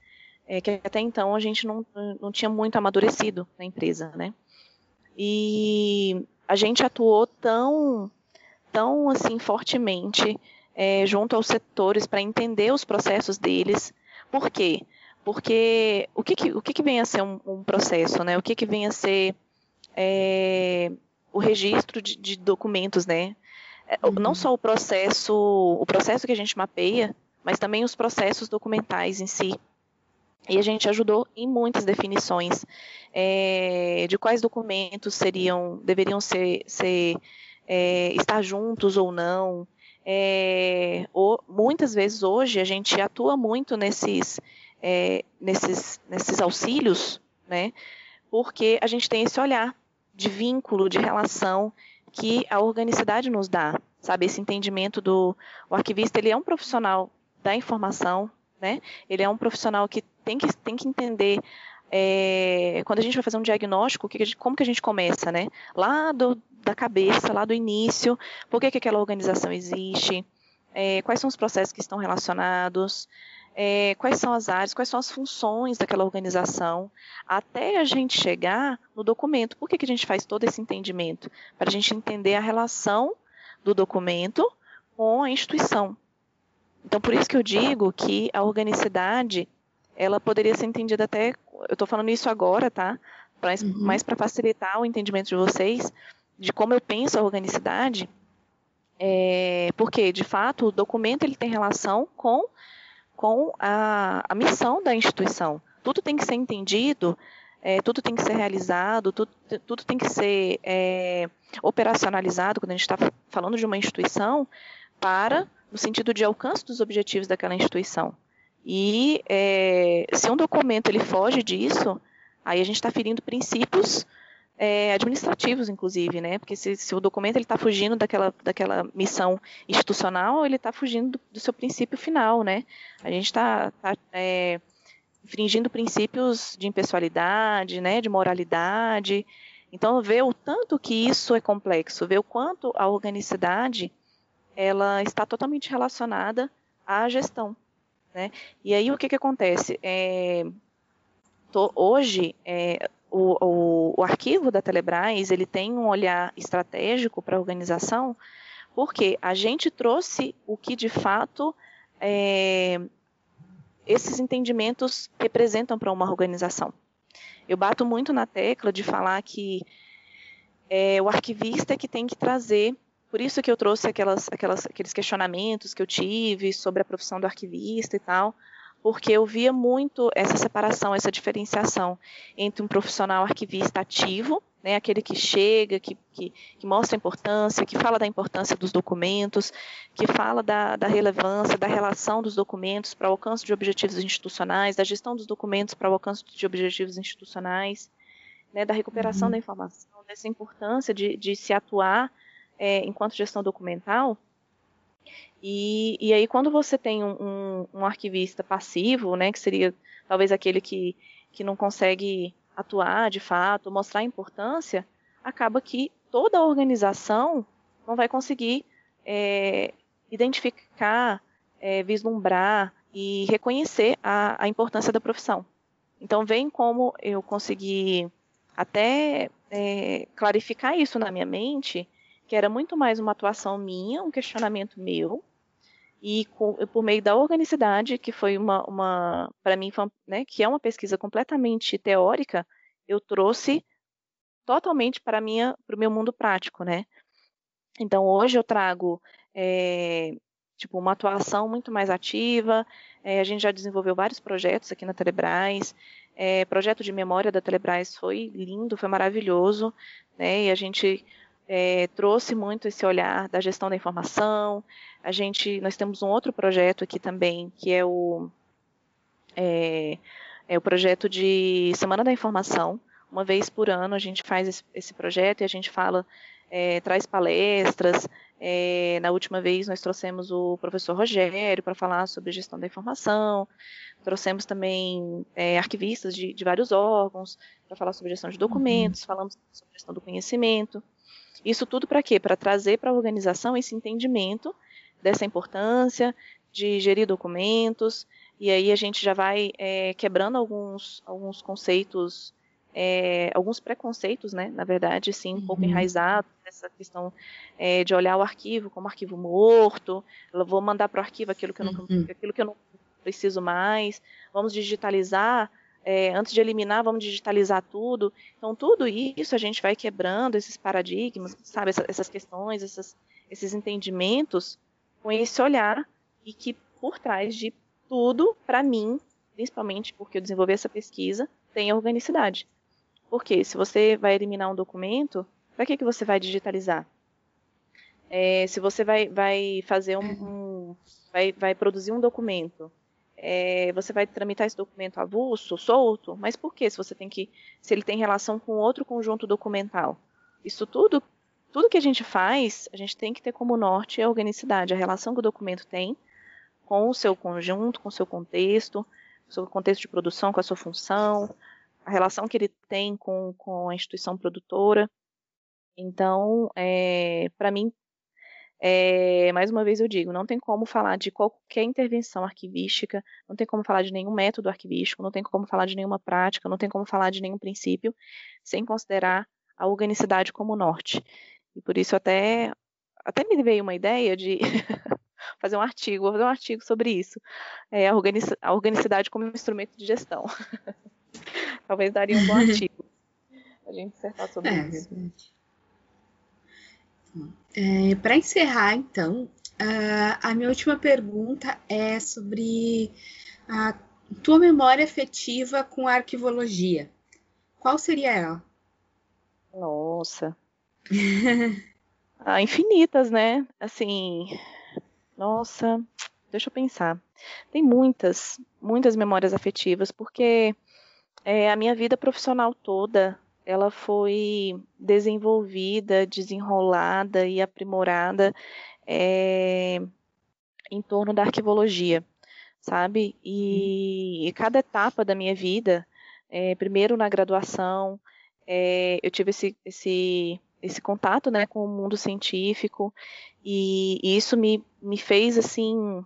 é, que até então a gente não, não tinha muito amadurecido na empresa, né? E a gente atuou tão tão assim fortemente é, junto aos setores para entender os processos deles. Por quê? Porque o que, que o que, que, vem a ser um, um, processo, né? O que, que vem a ser é, o registro de, de documentos, né? É, uhum. Não só o processo, o processo que a gente mapeia, mas também os processos documentais em si. E a gente ajudou em muitas definições é, de quais documentos seriam, deveriam ser, ser é, estar juntos ou não. É, ou, muitas vezes hoje a gente atua muito nesses, é, nesses, nesses auxílios, né? Porque a gente tem esse olhar de vínculo, de relação que a organicidade nos dá, sabe? Esse entendimento do o arquivista, ele é um profissional da informação, né? Ele é um profissional que tem que, tem que entender é, quando a gente vai fazer um diagnóstico, que, como que a gente começa, né? Lá do, da cabeça, lá do início, por que, que aquela organização existe, é, quais são os processos que estão relacionados, é, quais são as áreas, quais são as funções daquela organização, até a gente chegar no documento. Por que, que a gente faz todo esse entendimento? Para a gente entender a relação do documento com a instituição. Então, por isso que eu digo que a organicidade, ela poderia ser entendida até, eu estou falando isso agora, tá? Pra, uhum. Mais para facilitar o entendimento de vocês, de como eu penso a organicidade, é, porque, de fato, o documento ele tem relação com, com a, a missão da instituição. Tudo tem que ser entendido, é, tudo tem que ser realizado, tudo, tudo tem que ser é, operacionalizado quando a gente está falando de uma instituição para no sentido de alcance dos objetivos daquela instituição. E é, se um documento ele foge disso, aí a gente está ferindo princípios é, administrativos, inclusive, né? Porque se, se o documento está fugindo daquela, daquela missão institucional, ele está fugindo do, do, seu princípio final, né? A gente está tá, é, infringindo princípios de impessoalidade, né? De moralidade. Então, ver o tanto que isso é complexo, ver o quanto a organicidade ela está totalmente relacionada à gestão, né? E aí o que que acontece? É, tô, hoje é, o, o, o arquivo da Telebrás ele tem um olhar estratégico para a organização, porque a gente trouxe o que de fato é, esses entendimentos representam para uma organização. Eu bato muito na tecla de falar que é o arquivista que tem que trazer, por isso que eu trouxe aquelas, aquelas, aqueles questionamentos que eu tive sobre a profissão do arquivista e tal, porque eu via muito essa separação, essa diferenciação entre um profissional arquivista ativo, né, aquele que chega, que, que, que, mostra a importância, que fala da importância dos documentos, que fala da, da relevância, da relação dos documentos para o alcance de objetivos institucionais, da gestão dos documentos para o alcance de objetivos institucionais, né, da recuperação uhum. da informação, dessa importância de, de se atuar é, enquanto gestão documental. E, e aí, quando você tem um, um, um arquivista passivo, né, que seria talvez aquele que, que não consegue atuar de fato, mostrar a importância, acaba que toda a organização não vai conseguir é, identificar, é, vislumbrar e reconhecer a, a, importância da profissão. Então, vem como eu consegui até é, clarificar isso na minha mente, que era muito mais uma atuação minha, um questionamento meu, e com, por meio da organicidade, que foi uma, uma para mim, né, que é uma pesquisa completamente teórica, eu trouxe totalmente para minha, para o meu mundo prático, né? Então hoje eu trago é, tipo uma atuação muito mais ativa. É, a gente já desenvolveu vários projetos aqui na Telebrás. É, projeto de memória da Telebrás foi lindo, foi maravilhoso, né? E a gente é, trouxe muito esse olhar da gestão da informação. A gente, nós temos um outro projeto aqui também, que é o, é, é o projeto de Semana da Informação. Uma vez por ano a gente faz esse, esse projeto e a gente fala, é, traz palestras. É, na última vez nós trouxemos o professor Rogério para falar sobre gestão da informação. Trouxemos também é, arquivistas de, de, vários órgãos para falar sobre gestão de documentos, uhum. falamos sobre gestão do conhecimento. Isso tudo para quê? Para trazer para a organização esse entendimento dessa importância de gerir documentos, e aí a gente já vai é, quebrando alguns, alguns conceitos, é, alguns preconceitos, né, na verdade, sim, um uhum. pouco enraizado, essa questão é, de olhar o arquivo como arquivo morto, vou mandar para o arquivo aquilo que, eu não, uhum. aquilo que eu não preciso mais, vamos digitalizar é, antes de eliminar, vamos digitalizar tudo. Então, tudo isso a gente vai quebrando, esses paradigmas, sabe, Essa, essas questões, essas, esses entendimentos, com esse olhar, e que por trás de tudo, para mim, principalmente porque eu desenvolvi essa pesquisa, tem a organicidade. Porque se você vai eliminar um documento, para que, que você vai digitalizar? É, se você vai, vai fazer um, um vai, vai produzir um documento é, você vai tramitar esse documento avulso, solto, mas por que se você tem que, se ele tem relação com outro conjunto documental? Isso tudo, tudo que a gente faz, a gente tem que ter como norte a organicidade, a relação que o documento tem com o seu conjunto, com o seu contexto, o seu contexto de produção, com a sua função, a relação que ele tem com, com a instituição produtora. Então, é, para mim, é, mais uma vez eu digo, não tem como falar de qualquer intervenção arquivística, não tem como falar de nenhum método arquivístico, não tem como falar de nenhuma prática, não tem como falar de nenhum princípio, sem considerar a organicidade como norte. E por isso até, até me veio uma ideia de [laughs] fazer um artigo, vou fazer um artigo sobre isso, é, a, organic, a organicidade como instrumento de gestão. [laughs] Talvez daria um bom [laughs] artigo a gente dissertar sobre é, isso. É, Para encerrar, então, uh, a minha última pergunta é sobre a tua memória afetiva com a arquivologia. Qual seria ela? Nossa. [laughs] ah, infinitas, né? Assim, nossa, deixa eu pensar. Tem muitas, muitas memórias afetivas, porque é, a minha vida profissional toda ela foi desenvolvida, desenrolada e aprimorada é, em torno da arquivologia, sabe? E, e, cada etapa da minha vida, é, primeiro na graduação, é, eu tive esse, esse, esse contato né, com o mundo científico e, e isso me, me fez assim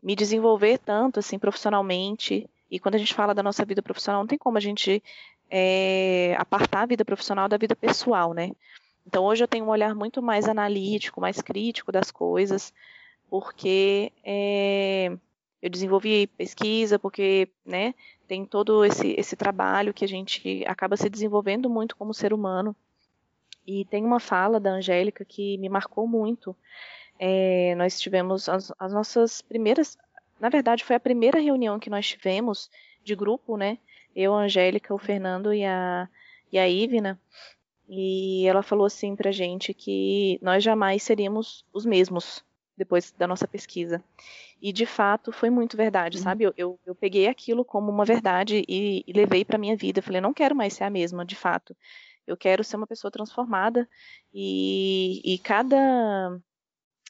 me desenvolver tanto assim profissionalmente e quando a gente fala da nossa vida profissional, não tem como a gente é, apartar a vida profissional da vida pessoal, né? Então hoje eu tenho um olhar muito mais analítico, mais crítico das coisas, porque é, eu desenvolvi pesquisa, porque né, tem todo esse, esse trabalho que a gente acaba se desenvolvendo muito como ser humano. E tem uma fala da Angélica que me marcou muito. É, nós tivemos as, as, nossas primeiras. Na verdade, foi a primeira reunião que nós tivemos de grupo, né? Eu, a Angélica, o Fernando e a, e a Ivna. E ela falou assim pra gente que nós jamais seríamos os mesmos depois da nossa pesquisa. E de fato foi muito verdade, uhum. sabe? Eu, eu, eu, peguei aquilo como uma verdade e, e levei para minha vida. Eu falei, não quero mais ser a mesma, de fato. Eu quero ser uma pessoa transformada e, e cada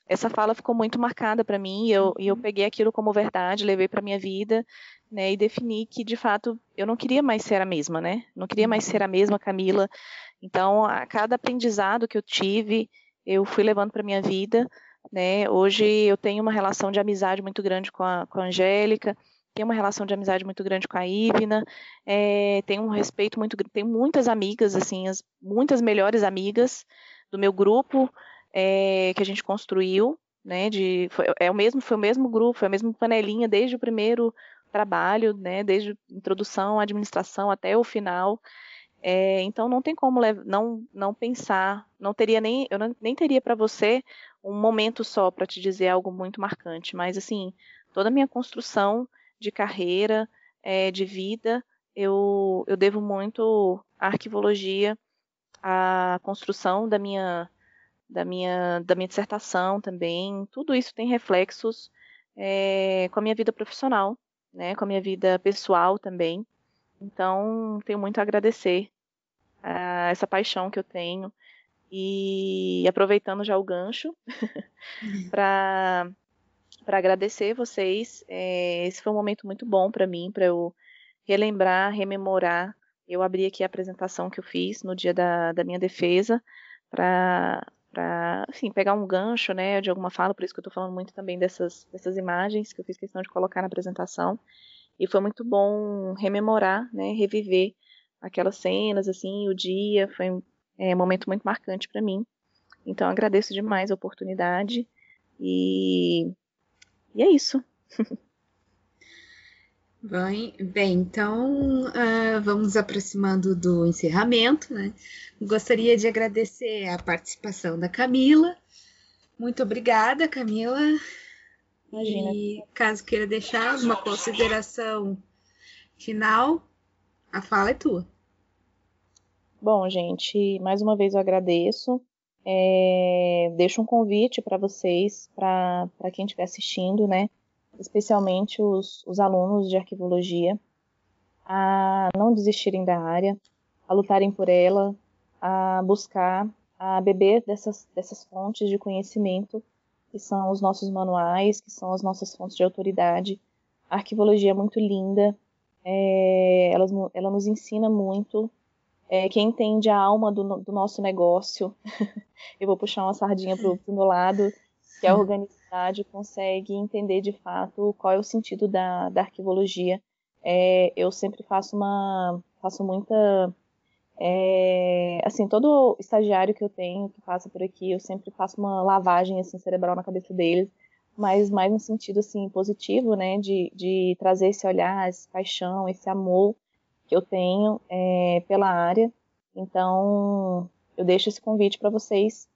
essa fala ficou muito marcada para mim e eu, eu uhum. peguei aquilo como verdade, levei para minha vida, né, e defini que de fato eu não queria mais ser a mesma, né? Não queria mais ser a mesma Camila. Então, a cada aprendizado que eu tive, eu fui levando para minha vida né? Hoje eu tenho uma relação de amizade muito grande com a, com a Angélica, tenho uma relação de amizade muito grande com a Ivna, é, tenho um respeito muito tenho muitas amigas, assim, as, muitas melhores amigas do meu grupo é, que a gente construiu, né? De, foi, é o mesmo, foi o mesmo grupo, foi a mesma panelinha desde o primeiro trabalho, né? Desde introdução, administração até o final. É, então não tem como não, não pensar, não teria nem, eu não, nem teria para você um momento só para te dizer algo muito marcante, mas assim, toda a minha construção de carreira, é, de vida, eu, eu devo muito à arquivologia, à construção da minha, da minha, da minha dissertação também, tudo isso tem reflexos é, com a minha vida profissional, né, com a minha vida pessoal também. Então, tenho muito a agradecer a essa paixão que eu tenho e aproveitando já o gancho, [laughs] para agradecer vocês. É, esse foi um momento muito bom para mim, para eu relembrar, rememorar. Eu abri aqui a apresentação que eu fiz no dia da, da minha defesa, para para assim, pegar um gancho né, de alguma fala, por isso que eu estou falando muito também dessas, dessas imagens que eu fiz questão de colocar na apresentação. E foi muito bom rememorar, né, reviver aquelas cenas, assim, o dia, foi é um momento muito marcante para mim. Então agradeço demais a oportunidade e, e é isso. [laughs] Bem, bem então uh, vamos aproximando do encerramento. Né? Gostaria de agradecer a participação da Camila. Muito obrigada, Camila. Imagina. E caso queira deixar alguma consideração final, a fala é tua. Bom, gente, mais uma vez eu agradeço. É, deixo um convite para vocês, para quem estiver assistindo, né? Especialmente os, os alunos de arquivologia, a não desistirem da área, a lutarem por ela, a buscar, a beber dessas, dessas fontes de conhecimento, que são os nossos manuais, que são as nossas fontes de autoridade. A arquivologia é muito linda, é, ela, ela nos ensina muito é, quem entende a alma do, do nosso negócio, [laughs] eu vou puxar uma sardinha para o meu lado, que é [laughs] a organicidade, consegue entender de fato qual é o sentido da, da arquivologia. É, eu sempre faço uma, faço muita, é, assim, todo estagiário que eu tenho que passa por aqui, eu sempre faço uma lavagem assim cerebral na cabeça deles, mas mais no sentido assim positivo, né, de, de trazer esse olhar, essa paixão, esse amor que eu tenho é, pela área. Então, eu deixo esse convite para vocês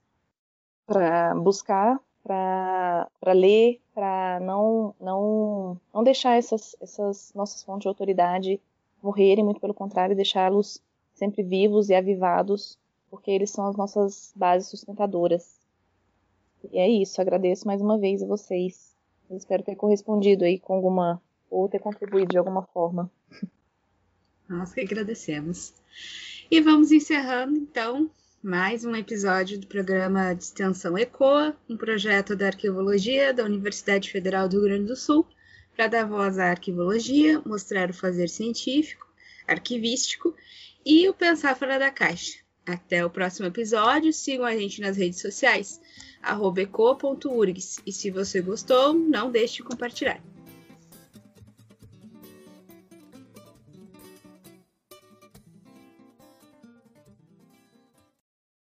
para buscar, para ler, para não, não, não deixar essas, essas nossas fontes de autoridade morrerem, muito pelo contrário, deixá-los sempre vivos e avivados, porque eles são as nossas bases sustentadoras. E é isso, agradeço mais uma vez a vocês. Eu espero ter correspondido aí com alguma, ou ter contribuído de alguma forma. Nós que agradecemos. E vamos encerrando, então, mais um episódio do programa de extensão ECOA, um projeto da arquivologia da Universidade Federal do Rio Grande do Sul, para dar voz à arquivologia, mostrar o fazer científico, arquivístico e o pensar fora da caixa. Até o próximo episódio, sigam a gente nas redes sociais, eco.urgs, e se você gostou, não deixe de compartilhar.